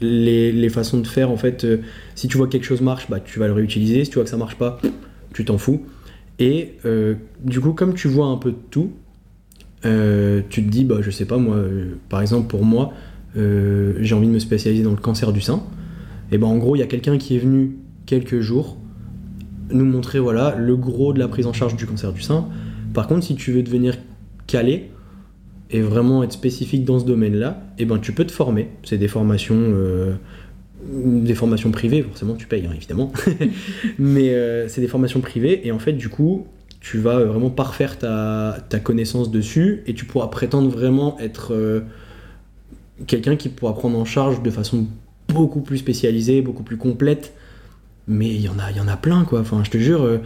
les, façons de faire, en fait, euh, si tu vois que quelque chose marche, bah, tu vas le réutiliser. Si tu vois que ça marche pas, tu t'en fous. Et euh, du coup, comme tu vois un peu de tout, euh, tu te dis, bah, je sais pas, moi, par exemple, pour moi, j'ai envie de me spécialiser dans le cancer du sein. Et ben en gros, il y a quelqu'un qui est venu quelques jours nous montrer voilà le gros de la prise en charge du cancer du sein. Par contre, si tu veux devenir calé, et vraiment être spécifique dans ce domaine-là, et eh ben tu peux te former. C'est des formations, euh, des formations privées, forcément tu payes hein, évidemment, mais euh, c'est des formations privées et en fait du coup tu vas euh, vraiment parfaire ta, connaissance dessus et tu pourras prétendre vraiment être quelqu'un qui pourra prendre en charge de façon beaucoup plus spécialisée, beaucoup plus complète. Mais il y en a, y en a plein quoi. Je te jure,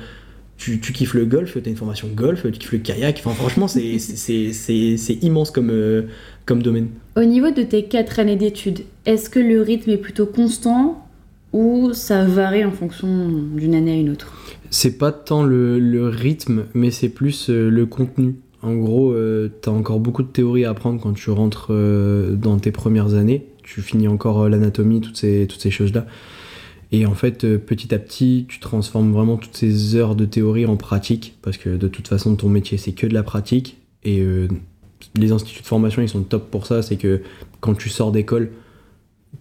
tu, tu kiffes le golf, t'as une formation golf, tu kiffes le kayak. Enfin, franchement, c'est c'est- c'est- c'est immense comme, euh, comme domaine. Au niveau de tes quatre années d'études, est-ce que le rythme est plutôt constant ou ça varie en fonction d'une année à une autre? C'est pas tant le, le rythme, mais c'est plus euh, le contenu. En gros, euh, t'as encore beaucoup de théories à apprendre quand tu rentres euh, dans tes premières années. Tu finis encore euh, l'anatomie, toutes ces, toutes ces choses-là. Et en fait, euh, petit à petit, tu transformes vraiment toutes ces heures de théorie en pratique, parce que de toute façon, ton métier, c'est que de la pratique. Et euh, les instituts de formation, ils sont top pour ça. C'est que quand tu sors d'école,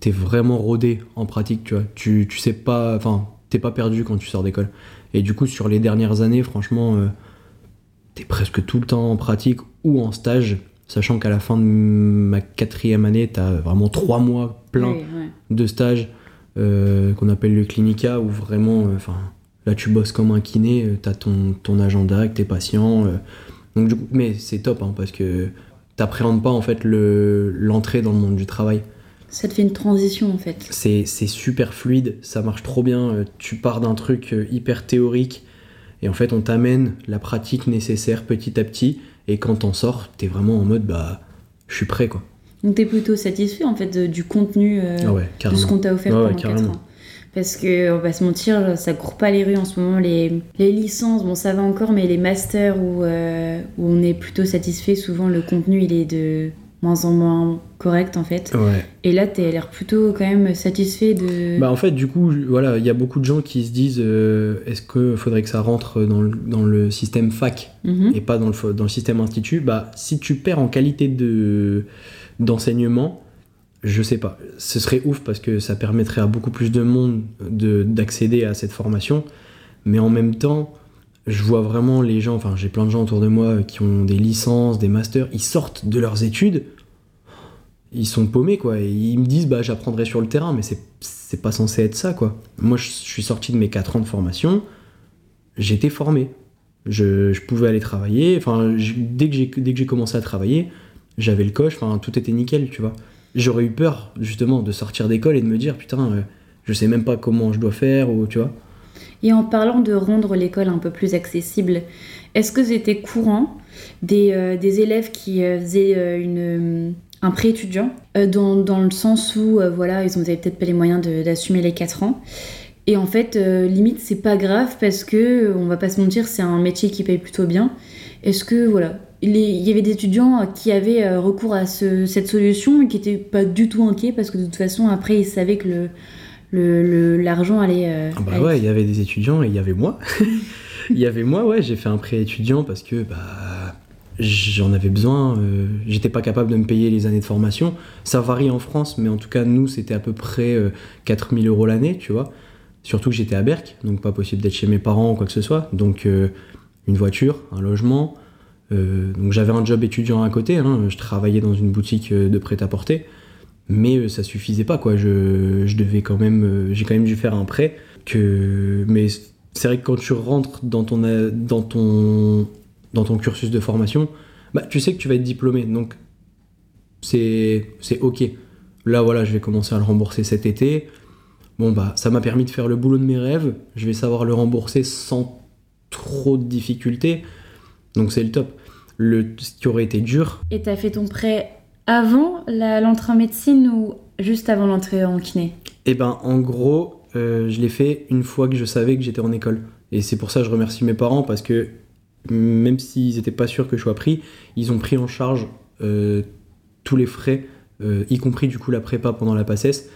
t'es vraiment rodé en pratique, tu vois. Tu, tu sais pas, enfin, t'es pas perdu quand tu sors d'école. Et du coup, sur les dernières années, franchement, euh, t'es presque tout le temps en pratique ou en stage, sachant qu'à la fin de ma quatrième année, t'as vraiment trois mois plein Oui, ouais. de stages euh, qu'on appelle le clinica, où vraiment, euh, enfin, là tu bosses comme un kiné, euh, t'as ton, ton agenda avec tes patients. donc, du coup, mais c'est top, hein, parce que t'appréhendes pas en fait le- l'entrée dans le monde du travail. Ça te fait une transition en fait. C'est c'est super fluide, ça marche trop bien. Tu pars d'un truc hyper théorique et en fait on t'amène la pratique nécessaire petit à petit. Et quand t'en sors, t'es vraiment en mode bah je suis prêt quoi. Donc t'es plutôt satisfait en fait de- du contenu euh, Ah ouais, de ce qu'on t'a offert ouais, pendant 4 carrément. ans. Parce que, on va se mentir, ça court pas les rues en ce moment. Les, les licences, bon, ça va encore, mais les masters où, euh, où on est plutôt satisfait, souvent le contenu il est de moins en moins correct en fait. Ouais. Et là, t'as l'air plutôt quand même satisfait de. Bah en fait du coup voilà, il y a beaucoup de gens qui se disent euh, est-ce que faudrait que ça rentre dans le, dans le système fac Mhm. et pas dans le, dans le système institut, bah si tu perds en qualité de d'enseignement, je sais pas. Ce serait ouf parce que ça permettrait à beaucoup plus de monde de- d'accéder à cette formation, mais en même temps, je vois vraiment les gens, enfin j'ai plein de gens autour de moi qui ont des licences, des masters, ils sortent de leurs études, ils sont paumés quoi, et ils me disent bah j'apprendrai sur le terrain, mais c'est pas censé être ça quoi. Moi je suis sorti de mes 4 ans de formation, j'étais formé, je, je pouvais aller travailler. Enfin, dès que j'ai commencé à travailler, j'avais le coche. Enfin, tout était nickel, tu vois. J'aurais eu peur justement de sortir d'école et de me dire putain, euh, je sais même pas comment je dois faire ou tu vois. Et en parlant de rendre l'école un peu plus accessible, est-ce que c'était courant des, euh, des élèves qui euh, faisaient euh, une, un pré-étudiant dans, dans le sens où voilà, ils n'avaient peut-être pas les moyens d'assumer les 4 ans? Et en fait, limite, c'est pas grave parce que, on va pas se mentir, c'est un métier qui paye plutôt bien. Est-ce que, voilà, il y avait des étudiants qui avaient euh, recours à ce- cette solution et qui étaient pas du tout inquiets parce que de toute façon, après, ils savaient que le le- le- l'argent allait. euh, Ah bah allait- ouais, il y avait des étudiants et il y avait moi. Il y avait moi, ouais, j'ai fait un prêt étudiant parce que bah j'en avais besoin, euh, j'étais pas capable de me payer les années de formation. Ça varie en France, mais en tout cas, nous, c'était à peu près euh, 4000 euros l'année, tu vois. Surtout que j'étais à Berck, donc pas possible d'être chez mes parents ou quoi que ce soit. Donc euh, une voiture, un logement. Euh, donc j'avais un job étudiant à côté, hein, je travaillais dans une boutique euh, de prêt-à-porter. Mais euh, ça suffisait pas, quoi. Je, devais quand même. J'ai quand même dû faire un prêt. Que, mais c'est vrai que quand tu rentres dans ton, dans ton, dans ton cursus de formation, bah, tu sais que tu vas être diplômé. Donc, c'est c'est ok. Là, voilà, je vais commencer à le rembourser cet été. Bon, bah, ça m'a permis de faire le boulot de mes rêves. Je vais savoir le rembourser sans trop de difficultés. Donc, c'est le top. Le, ce qui aurait été dur, Et t'as fait ton prêt avant l'entrée en médecine ou juste avant l'entrée en kiné? Eh ben, en gros, euh, je l'ai fait une fois que je savais que j'étais en école. Et c'est pour ça que je remercie mes parents parce que même s'ils n'étaient pas sûrs que je sois pris, ils ont pris en charge euh, tous les frais, euh, y compris du coup la prépa pendant la PACES,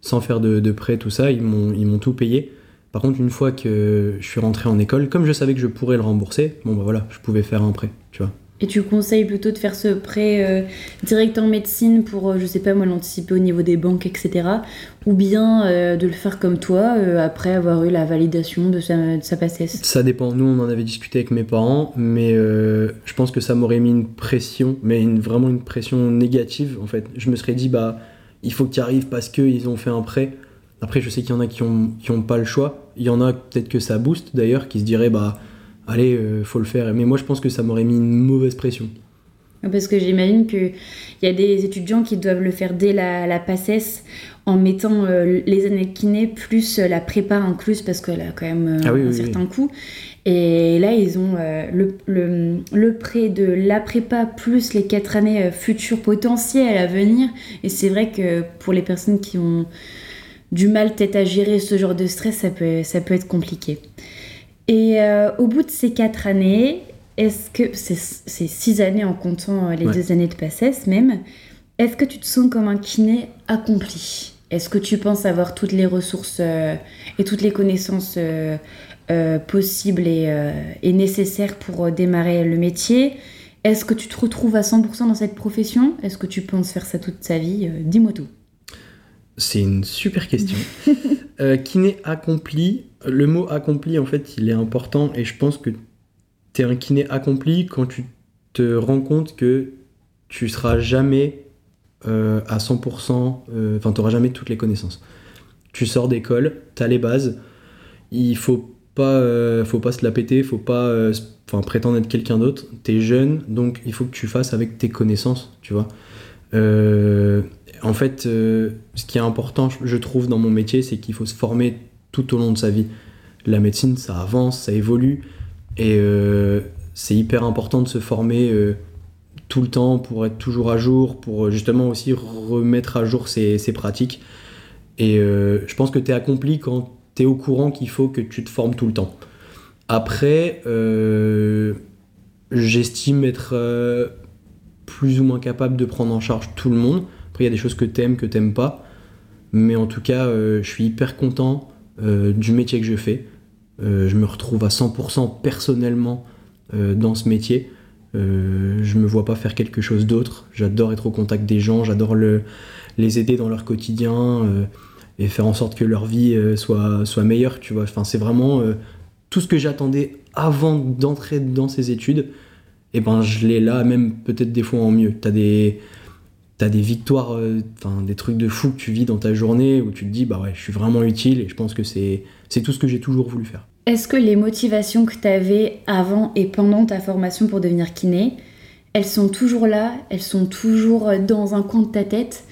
sans faire de, de prêt, tout ça. Ils m'ont ils m'ont tout payé. Par contre, une fois que je suis rentré en école, comme je savais que je pourrais le rembourser, bon bah voilà, je pouvais faire un prêt, tu vois. Et tu conseilles plutôt de faire ce prêt euh, direct en médecine pour, euh, je sais pas moi, l'anticiper au niveau des banques, etc. Ou bien euh, de le faire comme toi, après avoir eu la validation de sa, de sa Ça dépend. Nous, on en avait discuté avec mes parents, mais je pense que ça m'aurait mis une pression, mais une, vraiment une pression négative. En fait, je me serais dit, bah, il faut que tu arrives parce qu'ils ont fait un prêt. Après, je sais qu'il y en a qui ont, qui ont pas le choix. Il y en a peut-être que ça booste d'ailleurs, qui se diraient, bah, allez, euh, faut le faire. Mais moi, je pense que ça m'aurait mis une mauvaise pression. Parce que j'imagine qu'il y a des étudiants qui doivent le faire dès la, la PACES en mettant euh, les années de kiné plus euh, la prépa incluse parce qu'elle a quand même euh, Ah oui, un oui, certain coût. Et là, ils ont le, le, le prêt de la prépa plus les quatre années futures potentielles à venir. Et c'est vrai que pour les personnes qui ont du mal peut-être à gérer ce genre de stress, ça peut, ça peut être compliqué. Et euh, au bout de ces quatre années, est-ce que c'est c'est six années en comptant euh, les Ouais. deux années de PACES même, est-ce que tu te sens comme un kiné accompli? Est-ce que tu penses avoir toutes les ressources euh, et toutes les connaissances euh, possibles et, et nécessaires pour démarrer le métier? Est-ce que tu te retrouves à 100% dans cette profession? Est-ce que tu penses faire ça toute ta vie? Dis-moi tout. C'est une super question. euh, kiné accompli, le mot accompli, en fait, il est important et je pense que tu es un kiné accompli quand tu te rends compte que tu seras jamais euh, à 100%, euh, enfin, tu n'auras jamais toutes les connaissances. Tu sors d'école, tu as les bases, il faut pas, euh, faut pas se la péter, faut pas euh, prétendre être quelqu'un d'autre. Tu es jeune, donc il faut que tu fasses avec tes connaissances, tu vois. Euh, en fait, euh, ce qui est important, je- trouve, dans mon métier, c'est qu'il faut se former tout au long de sa vie. La médecine, ça avance, ça évolue, et euh, c'est hyper important de se former euh, tout le temps pour être toujours à jour, pour justement aussi remettre à jour ses, ses pratiques. Et je pense que tu es accompli quand tu es au courant qu'il faut que tu te formes tout le temps. Après, j'estime être plus ou moins capable de prendre en charge tout le monde. Après, il y a des choses que t'aimes, que t'aimes pas. Mais en tout cas, euh, je suis hyper content euh, du métier que je fais. Euh, je me retrouve à 100% personnellement dans ce métier. Je me vois pas faire quelque chose d'autre. J'adore être au contact des gens, j'adore le, les aider dans leur quotidien et faire en sorte que leur vie soit, meilleure. Tu vois. Enfin, c'est vraiment tout ce que j'attendais avant d'entrer dans ces études. Et ben, je l'ai là, même peut-être des fois en mieux. T'as des victoires, euh, des trucs de fou que tu vis dans ta journée où tu te dis bah ouais, je suis vraiment utile et je pense que c'est c'est tout ce que j'ai toujours voulu faire. Est-ce que les motivations que tu avais avant et pendant ta formation pour devenir kiné, elles sont toujours là Elles sont toujours euh, dans un coin de ta tête?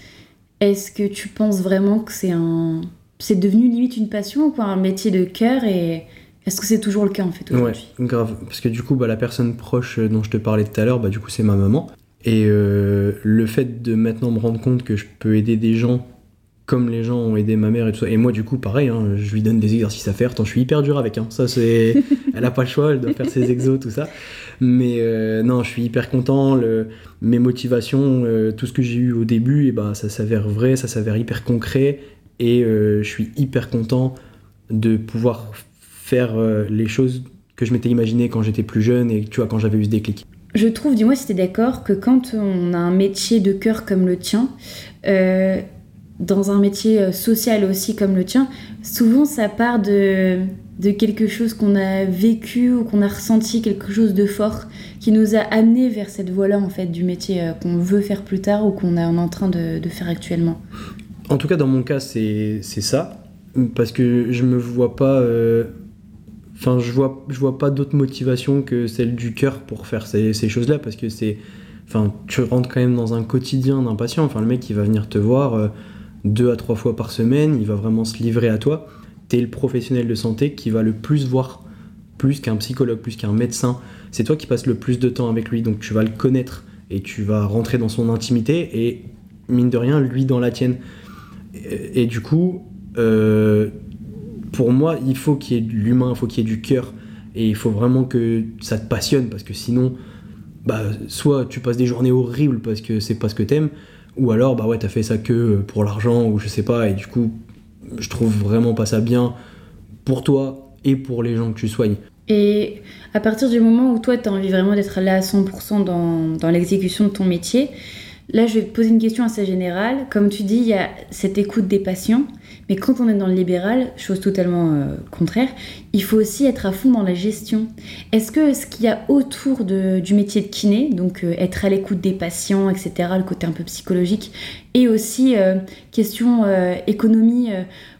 Est-ce que tu penses vraiment que c'est un... C'est devenu limite une passion ou quoi, un métier de cœur et est-ce que c'est toujours le cas en fait Ouais, aujourd'hui grave. Parce que du coup, bah, la personne proche dont je te parlais tout à l'heure, bah, du coup, c'est ma maman. Et euh, le fait de maintenant me rendre compte que je peux aider des gens comme les gens ont aidé ma mère et tout ça. Et moi, du coup, pareil, hein, je lui donne des exercices à faire. Attends, je suis hyper dur avec. Hein. Ça, c'est. elle a pas le choix, elle doit faire ses exos, tout ça. Mais euh, non, je suis hyper content. Le... Mes motivations, euh, tout ce que j'ai eu au début, et bah, ça s'avère vrai, ça s'avère hyper concret. Et euh, je suis hyper content de pouvoir faire les choses que je m'étais imaginé quand j'étais plus jeune et tu vois, quand j'avais eu ce déclic. Je trouve, dis-moi si t'es d'accord, que quand on a un métier de cœur comme le tien, euh, dans un métier euh, social aussi comme le tien, souvent ça part de, quelque chose qu'on a vécu ou qu'on a ressenti, quelque chose de fort qui nous a amené vers cette voie-là en fait du métier euh, qu'on veut faire plus tard ou qu'on est en train de, faire actuellement. En tout cas, dans mon cas, c'est ça. Parce que je me vois pas. Enfin, je vois, je vois pas d'autre motivation que celle du cœur pour faire ces, choses-là. Parce que c'est. Enfin, tu rentres quand même dans un quotidien d'un patient. Enfin, le mec, il va venir te voir euh, deux à trois fois par semaine. Il va vraiment se livrer à toi. T'es le professionnel de santé qui va le plus voir, plus qu'un psychologue, plus qu'un médecin. C'est toi qui passes le plus de temps avec lui. Donc, tu vas le connaître et tu vas rentrer dans son intimité. Et mine de rien, lui dans la tienne. Et, et du coup, euh, pour moi, il faut qu'il y ait de l'humain, il faut qu'il y ait du cœur, et il faut vraiment que ça te passionne, parce que sinon, bah, soit tu passes des journées horribles parce que c'est pas ce que t'aimes, ou alors, bah ouais, t'as fait ça que pour l'argent, ou je sais pas, et du coup, je trouve vraiment pas ça bien pour toi et pour les gens que tu soignes. Et à partir du moment où toi, tu as envie vraiment d'être là à 100% dans, dans l'exécution de ton métier, là, je vais te poser une question assez générale. Comme tu dis, il y a cette écoute des patients, mais quand on est dans le libéral, chose totalement euh, contraire, il faut aussi être à fond dans la gestion. Est-ce que ce qu'il y a autour de- du métier de kiné, donc euh, être à l'écoute des patients, etc., le côté un peu psychologique, et aussi euh, question économie,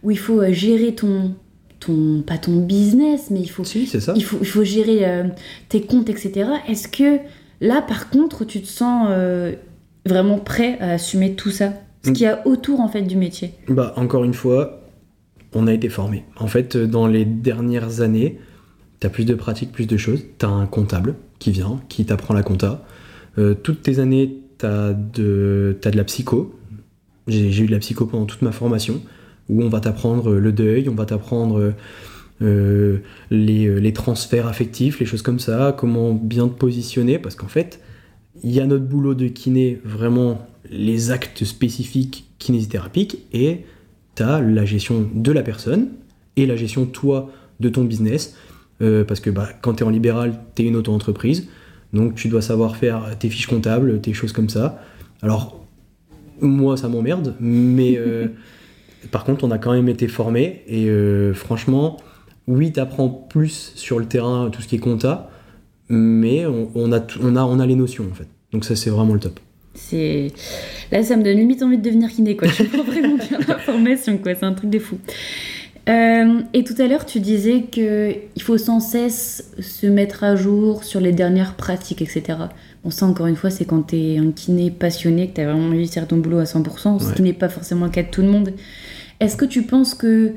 où il faut gérer ton, ton, pas ton business, mais il faut Si, ça. il faut, il faut gérer euh, tes comptes, etc. Est-ce que Là, par contre, tu te sens euh, vraiment prêt à assumer tout ça, ce Mm. qu'il y a autour en fait du métier. Bah, encore une fois, on a été formé. En fait, dans les dernières années, tu as plus de pratiques, plus de choses. Tu as un comptable qui vient, qui t'apprend la compta. Euh, toutes tes années, tu as de, t'as de la psycho. J'ai j'ai eu de la psycho pendant toute ma formation, où on va t'apprendre le deuil, on va t'apprendre euh, les, les transferts affectifs, les choses comme ça, comment bien te positionner, parce qu'en fait, il y a notre boulot de kiné, vraiment les actes spécifiques kinésithérapiques, et tu as la gestion de la personne et la gestion, toi, de ton business. Euh, parce que bah, quand tu es en libéral, tu es une auto-entreprise. Donc tu dois savoir faire tes fiches comptables, tes choses comme ça. Alors, moi, ça m'emmerde, mais euh, par contre, on a quand même été formé. Et euh, franchement, oui, tu apprends plus sur le terrain tout ce qui est compta, mais on, on a, on, a, on a les notions en fait. Donc ça, c'est vraiment le top. C'est là, ça me donne limite envie de devenir kiné quoi. Tu prends vraiment bien la formation quoi. C'est un truc de fou. Euh, et tout à l'heure, tu disais que il faut sans cesse se mettre à jour sur les dernières pratiques, etc. Bon, ça encore une fois, c'est quand t'es un kiné passionné, que t'as vraiment envie de faire ton boulot à 100%, ce Ouais. qui n'est pas forcément le cas de tout le monde. Est-ce que tu penses que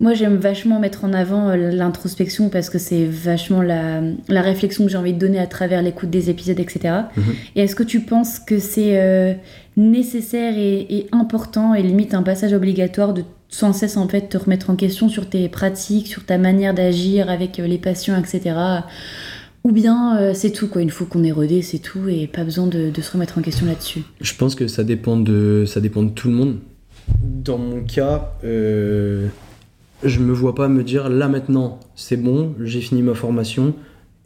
moi, j'aime vachement mettre en avant euh, l'introspection parce que c'est vachement la, la réflexion que j'ai envie de donner à travers l'écoute des épisodes, etc. Mhm. Et est-ce que tu penses que c'est euh, nécessaire et, et important et limite un passage obligatoire de sans cesse en fait te remettre en question sur tes pratiques, sur ta manière d'agir avec euh, les patients, etc. Ou bien euh, c'est tout quoi, une fois qu'on est rodé, c'est tout et pas besoin de, de se remettre en question là-dessus? Je pense que ça dépend de, ça dépend de tout le monde. Dans mon cas, euh, je me vois pas me dire là maintenant, c'est bon, j'ai fini ma formation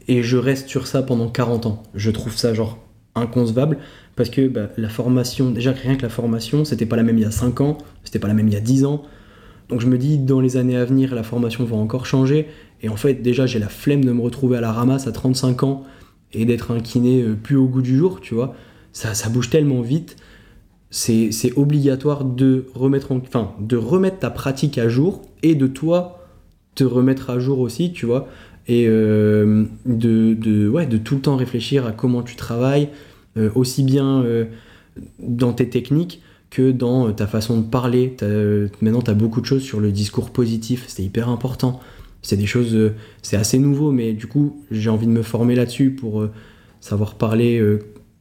et je reste sur ça pendant 40 ans. Je trouve ça genre inconcevable parce que bah, la formation, déjà rien que la formation, c'était pas la même il y a 5 ans, c'était pas la même il y a 10 ans. Donc je me dis, dans les années à venir, la formation va encore changer. Et en fait, déjà, j'ai la flemme de me retrouver à la ramasse à 35 ans et d'être un kiné euh, plus au goût du jour, tu vois. Ça, ça bouge tellement vite. C'est obligatoire de remettre, en- de remettre ta pratique à jour et de toi te remettre à jour aussi, tu vois. Et euh, de, de, ouais, de tout le temps réfléchir à comment tu travailles, euh, aussi bien euh, dans tes techniques que dans ta façon de parler. Maintenant, tu as beaucoup de choses sur le discours positif, c'est hyper important. C'est des choses, c'est assez nouveau, mais du coup, j'ai envie de me former là-dessus pour savoir parler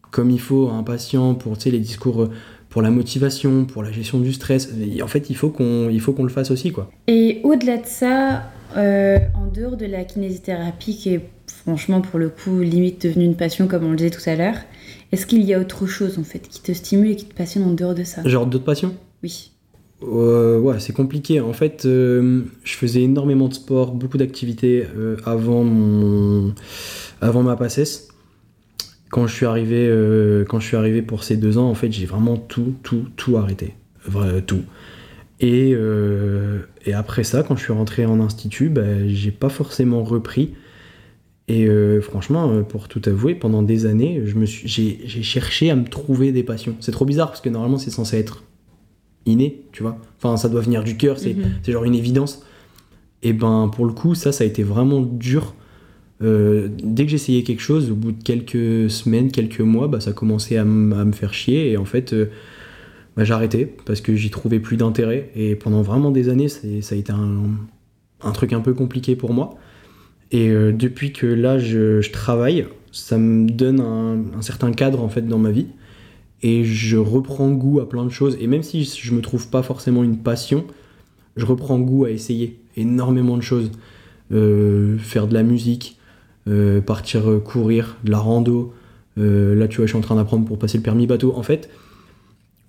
comme il faut à un patient, pour les discours pour la motivation, pour la gestion du stress. Et en fait, il faut qu'on qu'on le fasse aussi, quoi. Et au-delà de ça, euh, en dehors de la kinésithérapie, qui est franchement pour le coup limite devenue une passion comme on le disait tout à l'heure, est-ce qu'il y a autre chose en fait qui te stimule et qui te passionne en dehors de ça? Genre d'autres passions? Oui. Euh, ouais, c'est compliqué. En fait, euh, je faisais énormément de sport, beaucoup d'activités avant mon, avant ma passesse. Quand je suis arrivé, euh, quand je suis arrivé pour ces deux ans, en fait, j'ai vraiment tout, tout, tout arrêté, Vra- tout. Et, euh, et après ça, quand je suis rentré en institut, bah, j'ai pas forcément repris. Et euh, franchement, pour tout avouer, pendant des années, je me suis, j'ai, cherché à me trouver des passions. C'est trop bizarre parce que normalement, c'est censé être inné, tu vois. Enfin, ça doit venir du cœur, c'est Mhm. genre une évidence. Et ben, pour le coup, ça, ça a été vraiment dur. Euh, dès que j'essayais quelque chose, au bout de quelques semaines, quelques mois, bah, ça commençait à, me faire chier. Et en fait, euh, bah, j'arrêtais parce que j'y trouvais plus d'intérêt. Et pendant vraiment des années, ça a été un, truc un peu compliqué pour moi. Et euh, depuis que là, je, travaille, ça me donne un, certain cadre en fait dans ma vie. Et je reprends goût à plein de choses. Et même si je me trouve pas forcément une passion, je reprends goût à essayer énormément de choses. Euh, faire de la musique, euh, partir euh, courir, de la rando. Euh, là, tu vois, je suis en train d'apprendre pour passer le permis bateau. En fait,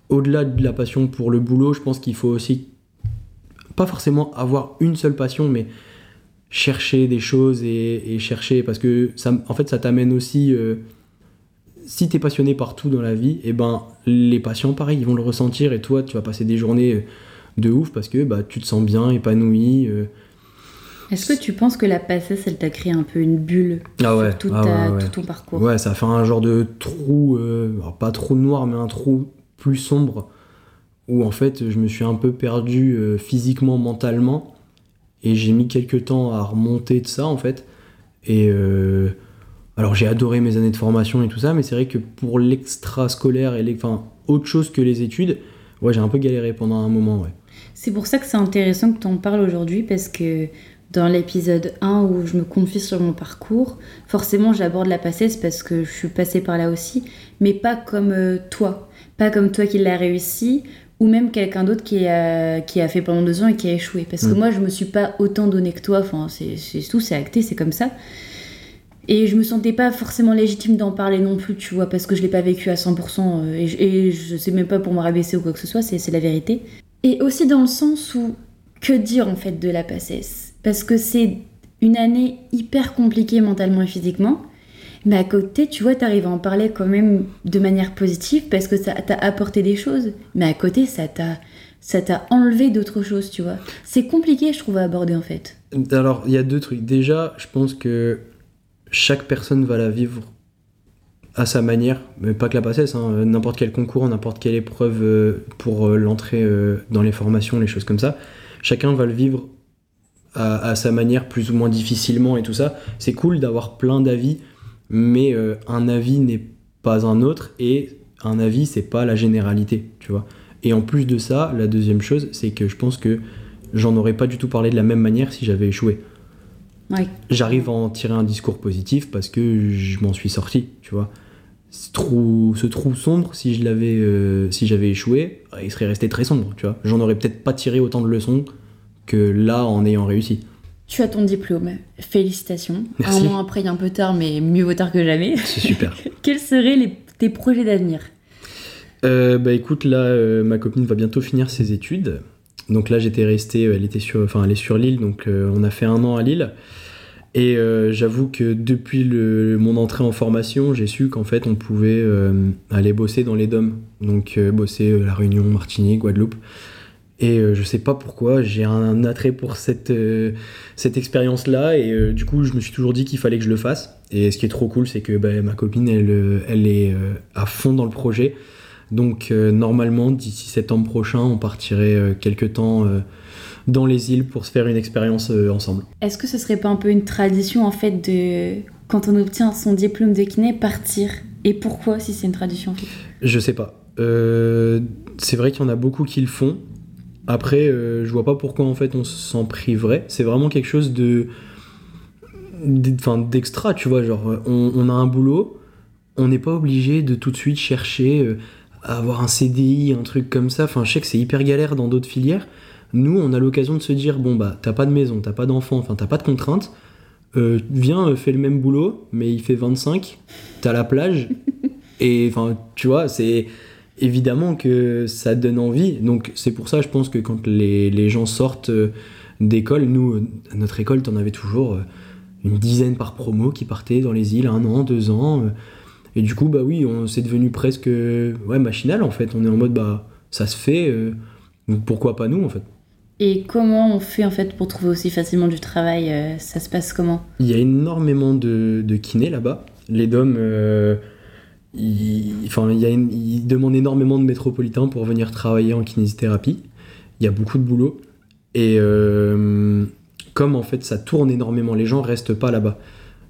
au-delà de la passion pour le boulot, je pense qu'il faut aussi pas forcément avoir une seule passion, mais chercher des choses et, chercher parce que ça, en fait, ça t'amène aussi. euh, si t'es passionné par tout dans la vie, et ben les patients, pareil, ils vont le ressentir et toi, tu vas passer des journées de ouf parce que bah, tu te sens bien, épanoui. Est-ce que tu penses que la passesse, elle t'a créé un peu une bulle Ah ouais, sur ah ta- ouais, ouais. tout ton parcours Ouais, ça fait un genre de trou, euh, alors pas trou noir, mais un trou plus sombre, où en fait je me suis un peu perdu euh, physiquement, mentalement, et j'ai mis quelques temps à remonter de ça en fait. Et euh, alors j'ai adoré mes années de formation et tout ça, mais c'est vrai que pour l'extra-scolaire et les, enfin, autre chose que les études, ouais, j'ai un peu galéré pendant un moment, ouais. C'est pour ça que c'est intéressant que tu en parles aujourd'hui parce que dans l'épisode 1 où je me confie sur mon parcours, forcément j'aborde la passesse parce que je suis passée par là aussi, mais pas comme euh, toi, pas comme toi qui l'as réussi ou même quelqu'un d'autre qui a, qui a fait pendant deux ans et qui a échoué. Parce que Mm. moi je me suis pas autant donné que toi, enfin c'est tout, c'est acté, c'est comme ça. Et je me sentais pas forcément légitime d'en parler non plus, tu vois, parce que je l'ai pas vécu à 100%, euh, et, je- et je sais même pas pour me rabaisser ou quoi que ce soit, c'est la vérité. Et aussi dans le sens où, que dire en fait de la passesse? Parce que c'est une année hyper compliquée mentalement et physiquement, mais à côté, tu vois, t'arrives à en parler quand même de manière positive parce que ça t'a apporté des choses, mais à côté, ça t'a ça t'a enlevé d'autres choses, tu vois. C'est compliqué, je trouve, à aborder en fait. Alors, il y a deux trucs. Déjà, je pense que chaque personne va la vivre à sa manière, mais pas que la passesse, hein, n'importe quel concours, n'importe quelle épreuve euh, pour euh, l'entrée euh, dans les formations, les choses comme ça. Chacun va le vivre à, à sa manière, plus ou moins difficilement et tout ça. C'est cool d'avoir plein d'avis, mais euh, un avis n'est pas un autre et un avis, c'est pas la généralité, tu vois. Et en plus de ça, la deuxième chose, c'est que je pense que j'en aurais pas du tout parlé de la même manière si j'avais échoué. Ouais. J'arrive à en tirer un discours positif parce que je m'en suis sorti, tu vois. Ce trou, ce trou sombre, si je l'avais, euh, si j'avais échoué, il serait resté très sombre, tu vois. J'en aurais peut-être pas tiré autant de leçons que là en ayant réussi. Tu as ton diplôme, félicitations. Merci. Un an après, il y a un peu tard, mais mieux vaut tard que jamais. C'est super. Quels seraient les- tes projets d'avenir? Euh, bah écoute, là, euh, ma copine va bientôt finir ses études. Donc là, j'étais resté, elle était sur, enfin, elle est sur Lille, donc euh, on a fait un an à Lille. Et euh, j'avoue que depuis le, mon entrée en formation, j'ai su qu'en fait, on pouvait euh, aller bosser dans les DOM. Donc euh, bosser euh, La Réunion, Martinique, Guadeloupe. Et euh, je sais pas pourquoi, j'ai un attrait pour cette, euh, cette expérience-là. Et euh, du coup, je me suis toujours dit qu'il fallait que je le fasse. Et ce qui est trop cool, c'est que bah, ma copine, elle, elle est à fond dans le projet. Donc normalement, d'ici septembre prochain, on partirait euh, quelque temps dans les îles pour se faire une expérience ensemble. Est-ce que ce serait pas un peu une tradition en fait de quand on obtient son diplôme de kiné partir? Et pourquoi si c'est une tradition en fait? Je sais pas. C'est vrai qu'il y en a beaucoup qui le font. Après, euh, je vois pas pourquoi en fait on s'en priverait. C'est vraiment quelque chose de, d'extra, tu vois. Genre, euh, on, on a un boulot, on n'est pas obligé de tout de suite chercher euh, à avoir un CDI, un truc comme ça. Enfin, je sais que c'est hyper galère dans d'autres filières. Nous, on a l'occasion de se dire bon bah, t'as pas de maison, t'as pas d'enfant, enfin t'as pas de contraintes. Euh, viens, fais le même boulot, mais il fait 25, t'as la plage, et enfin, tu vois, c'est évidemment que ça donne envie. Donc, c'est pour ça, je pense que quand les, les gens sortent euh, d'école, nous, euh, à notre école, t'en avais toujours euh, une dizaine par promo qui partaient dans les îles, un an, deux ans. euh, et du coup, bah oui, on c'est devenu presque euh, ouais, machinal en fait. On est en mode, bah, ça se fait, euh, donc pourquoi pas nous en fait. Et comment on fait en fait pour trouver aussi facilement du travail euh, Ça se passe comment? Il y a énormément de, de kinés là-bas. Les DOM, euh, il ils demandent énormément de métropolitains pour venir travailler en kinésithérapie. Il y a beaucoup de boulot. Et euh, comme en fait ça tourne énormément, les gens restent pas là-bas.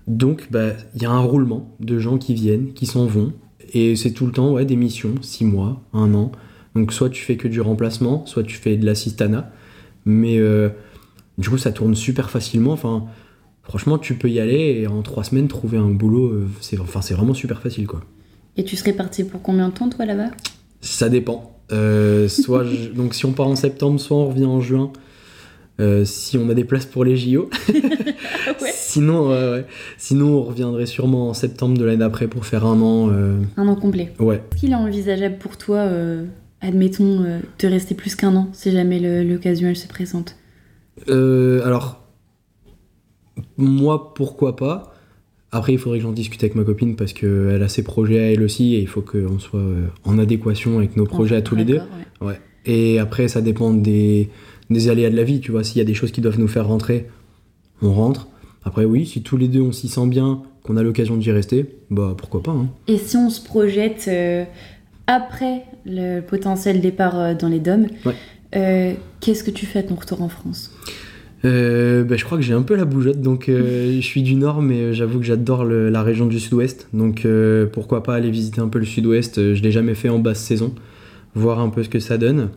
Donc bah, il y a un roulement de gens qui viennent, qui s'en vont. Et c'est tout le temps ouais, des missions, 6 mois, 1 an. Donc soit tu fais que du remplacement, soit tu fais de l'assistanat. Mais euh, du coup ça tourne super facilement. Enfin, Franchement, tu peux y aller et en trois semaines trouver un boulot, euh, c'est enfin, c'est vraiment super facile quoi. Et tu serais parti pour combien de temps toi là-bas? Ça dépend. Euh, soit je- donc si on part en septembre, soit on revient en juin. Euh, si on a des places pour les JO. Ouais. Sinon, ouais, ouais. Sinon, on reviendrait sûrement en septembre de l'année d'après pour faire un an. euh, Un an complet. Ouais. Est-ce qu'il est envisageable pour toi, admettons, de rester plus qu'un an si jamais l'occasion elle se présente? Euh, alors, moi, pourquoi pas? Après, il faudrait que j'en discute avec ma copine parce qu'elle a ses projets à elle aussi et il faut qu'on soit euh, en adéquation avec nos projets à tous les deux. Ouais. Et après, ça dépend des, des aléas de la vie, tu vois. S'il y a des choses qui doivent nous faire rentrer, on rentre. Après, oui, si tous les deux on s'y sent bien, qu'on a l'occasion d'y rester, bah pourquoi pas. hein. Et si on se projette euh, après le potentiel départ euh, dans les DOM, Ouais. euh, qu'est-ce que tu fais à ton retour en France? Euh, bah, Je crois que j'ai un peu la bougeotte, donc je suis du nord, mais j'avoue que j'adore la région du sud-ouest, donc pourquoi pas aller visiter un peu le sud-ouest, je l'ai jamais fait en basse saison, voir un peu ce que ça donne.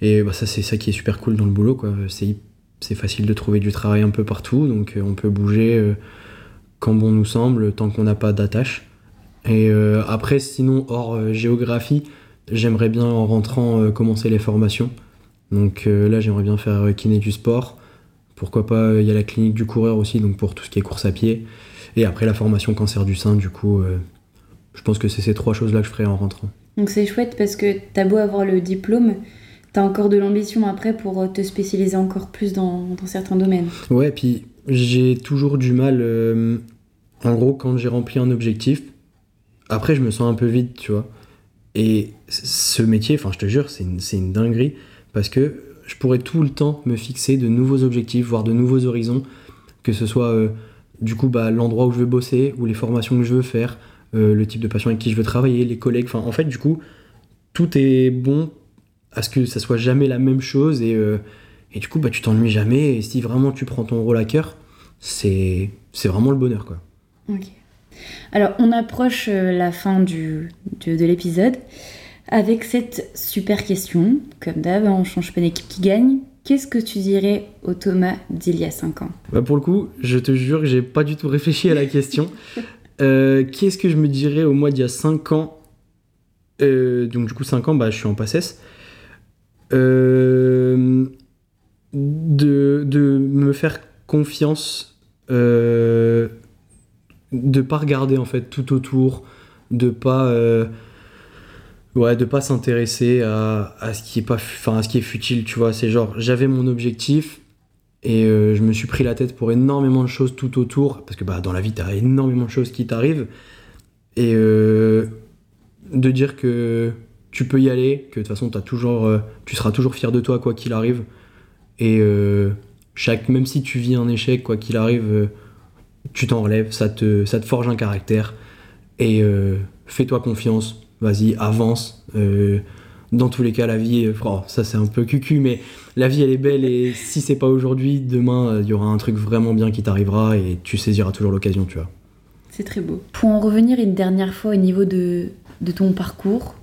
Et bah, ça, c'est ça qui est super cool dans le boulot, quoi. C'est facile de trouver du travail un peu partout, donc on peut bouger quand bon nous semble, tant qu'on n'a pas d'attache. Et après, sinon, hors géographie, j'aimerais bien en rentrant commencer les formations. Donc euh, là, j'aimerais bien faire euh, kiné du sport. Pourquoi pas, euh, il y a la clinique du coureur aussi, donc pour tout ce qui est course à pied. Et après, la formation cancer du sein, du coup, je pense que c'est ces trois choses-là que je ferai en rentrant. Donc c'est chouette parce que t'as beau avoir le diplôme, t'as encore de l'ambition après pour te spécialiser encore plus dans, dans certains domaines. Ouais, puis j'ai toujours du mal. en gros, quand j'ai rempli un objectif, après, je me sens un peu vide, tu vois. Et ce métier, enfin, je te jure, c'est une, une dinguerie parce que je pourrais tout le temps me fixer de nouveaux objectifs, voire de nouveaux horizons, que ce soit euh, du coup bah, l'endroit où je veux bosser, ou les formations que je veux faire, euh, le type de patient avec qui je veux travailler, les collègues, enfin en fait du coup tout est bon à ce que ça soit jamais la même chose et, euh, du coup bah, tu t'ennuies jamais et si vraiment tu prends ton rôle à cœur, c'est vraiment le bonheur quoi. Ok. Alors on approche la fin du, de l'épisode. Avec cette super question, comme d'hab, on change pas d'équipe qui gagne. Qu'est-ce que tu dirais au Thomas d'il y a 5 ans? Bah Pour le coup, je te jure que j'ai pas du tout réfléchi à la question. Euh, qu'est-ce que je me dirais au mois d'il y a 5 ans? Euh, Donc du coup 5 ans, bah, je suis en PACES. Euh, de, de, me faire confiance, de pas regarder en fait tout autour, de pas Ouais, de pas s'intéresser à, à, ce qui est pas, enfin à ce qui est futile, tu vois. C'est genre, j'avais mon objectif et euh, je me suis pris la tête pour énormément de choses tout autour, parce que bah dans la vie t'as énormément de choses qui t'arrivent et euh, de dire que tu peux y aller, que de toute façon as toujours, euh, tu seras toujours fier de toi quoi qu'il arrive et chaque, même si tu vis un échec quoi qu'il arrive, tu t'en relèves, ça te, ça te forge un caractère et fais-toi confiance vas-y, avance. Euh, dans tous les cas, la vie, oh, ça c'est un peu cucu, mais la vie elle est belle et si c'est pas aujourd'hui, demain euh, il y aura un truc vraiment bien qui t'arrivera et tu saisiras toujours l'occasion, tu vois. C'est très beau. Pour en revenir une dernière fois au niveau de, de ton parcours,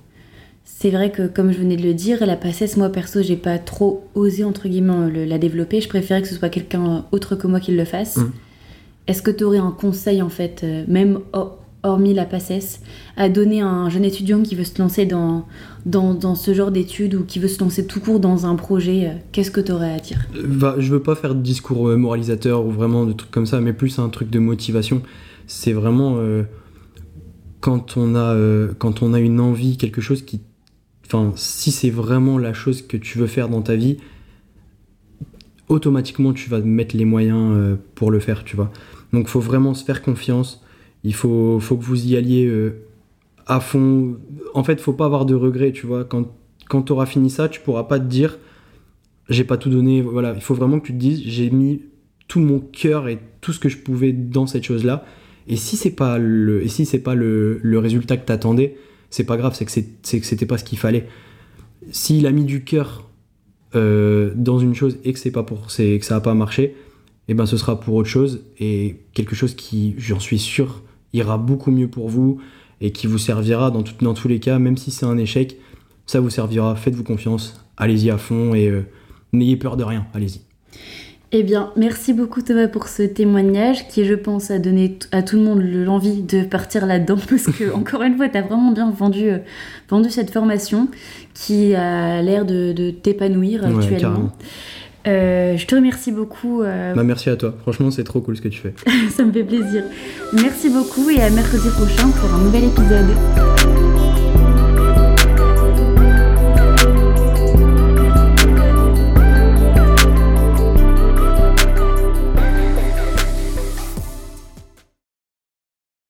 c'est vrai que comme je venais de le dire, la passesse, moi perso, j'ai pas trop osé entre guillemets la développer. Je préférais que ce soit quelqu'un autre que moi qui le fasse. Mmh. Est-ce que tu aurais un conseil en fait, euh, même hormis la PACES, à donner à un jeune étudiant qui veut se lancer dans, dans, ce genre d'études ou qui veut se lancer tout court dans un projet euh, Qu'est-ce que tu aurais à dire? Bah, Je veux pas faire de discours euh, moralisateur ou vraiment de trucs comme ça, mais plus un truc de motivation. C'est vraiment quand, on a, quand on a une envie, quelque chose qui. Enfin, si c'est vraiment la chose que tu veux faire dans ta vie, automatiquement tu vas mettre les moyens pour le faire, tu vois. Donc faut vraiment se faire confiance il faut, faut que vous y alliez euh, à fond. En fait, faut pas avoir de regrets, tu vois. Quand, quand tu auras fini ça, tu pourras pas te dire j'ai pas tout donné. Voilà, il faut vraiment que tu te dises j'ai mis tout mon cœur et tout ce que je pouvais dans cette chose-là. Et si c'est pas le, et si c'est pas le, le, résultat que t'attendais, c'est pas grave, c'est que c'est que c'était pas ce qu'il fallait. S'il a mis du cœur euh, dans une chose et que c'est pas pour, c'est que ça a pas marché, eh ben ce sera pour autre chose et quelque chose qui, j'en suis sûr, ira beaucoup mieux pour vous et qui vous servira dans, dans tous les cas, même si c'est un échec, ça vous servira, faites-vous confiance, allez-y à fond et euh, n'ayez peur de rien, allez-y. Eh bien, merci beaucoup Thomas pour ce témoignage qui, je pense, a donné à tout le monde l'envie de partir là-dedans parce que, encore une fois, tu as vraiment bien vendu, euh, vendu cette formation qui a l'air de, t'épanouir actuellement. Euh, je te remercie beaucoup. Euh, bah, merci à toi. Franchement, c'est trop cool ce que tu fais. Ça me fait plaisir. Merci beaucoup et à mercredi prochain pour un nouvel épisode.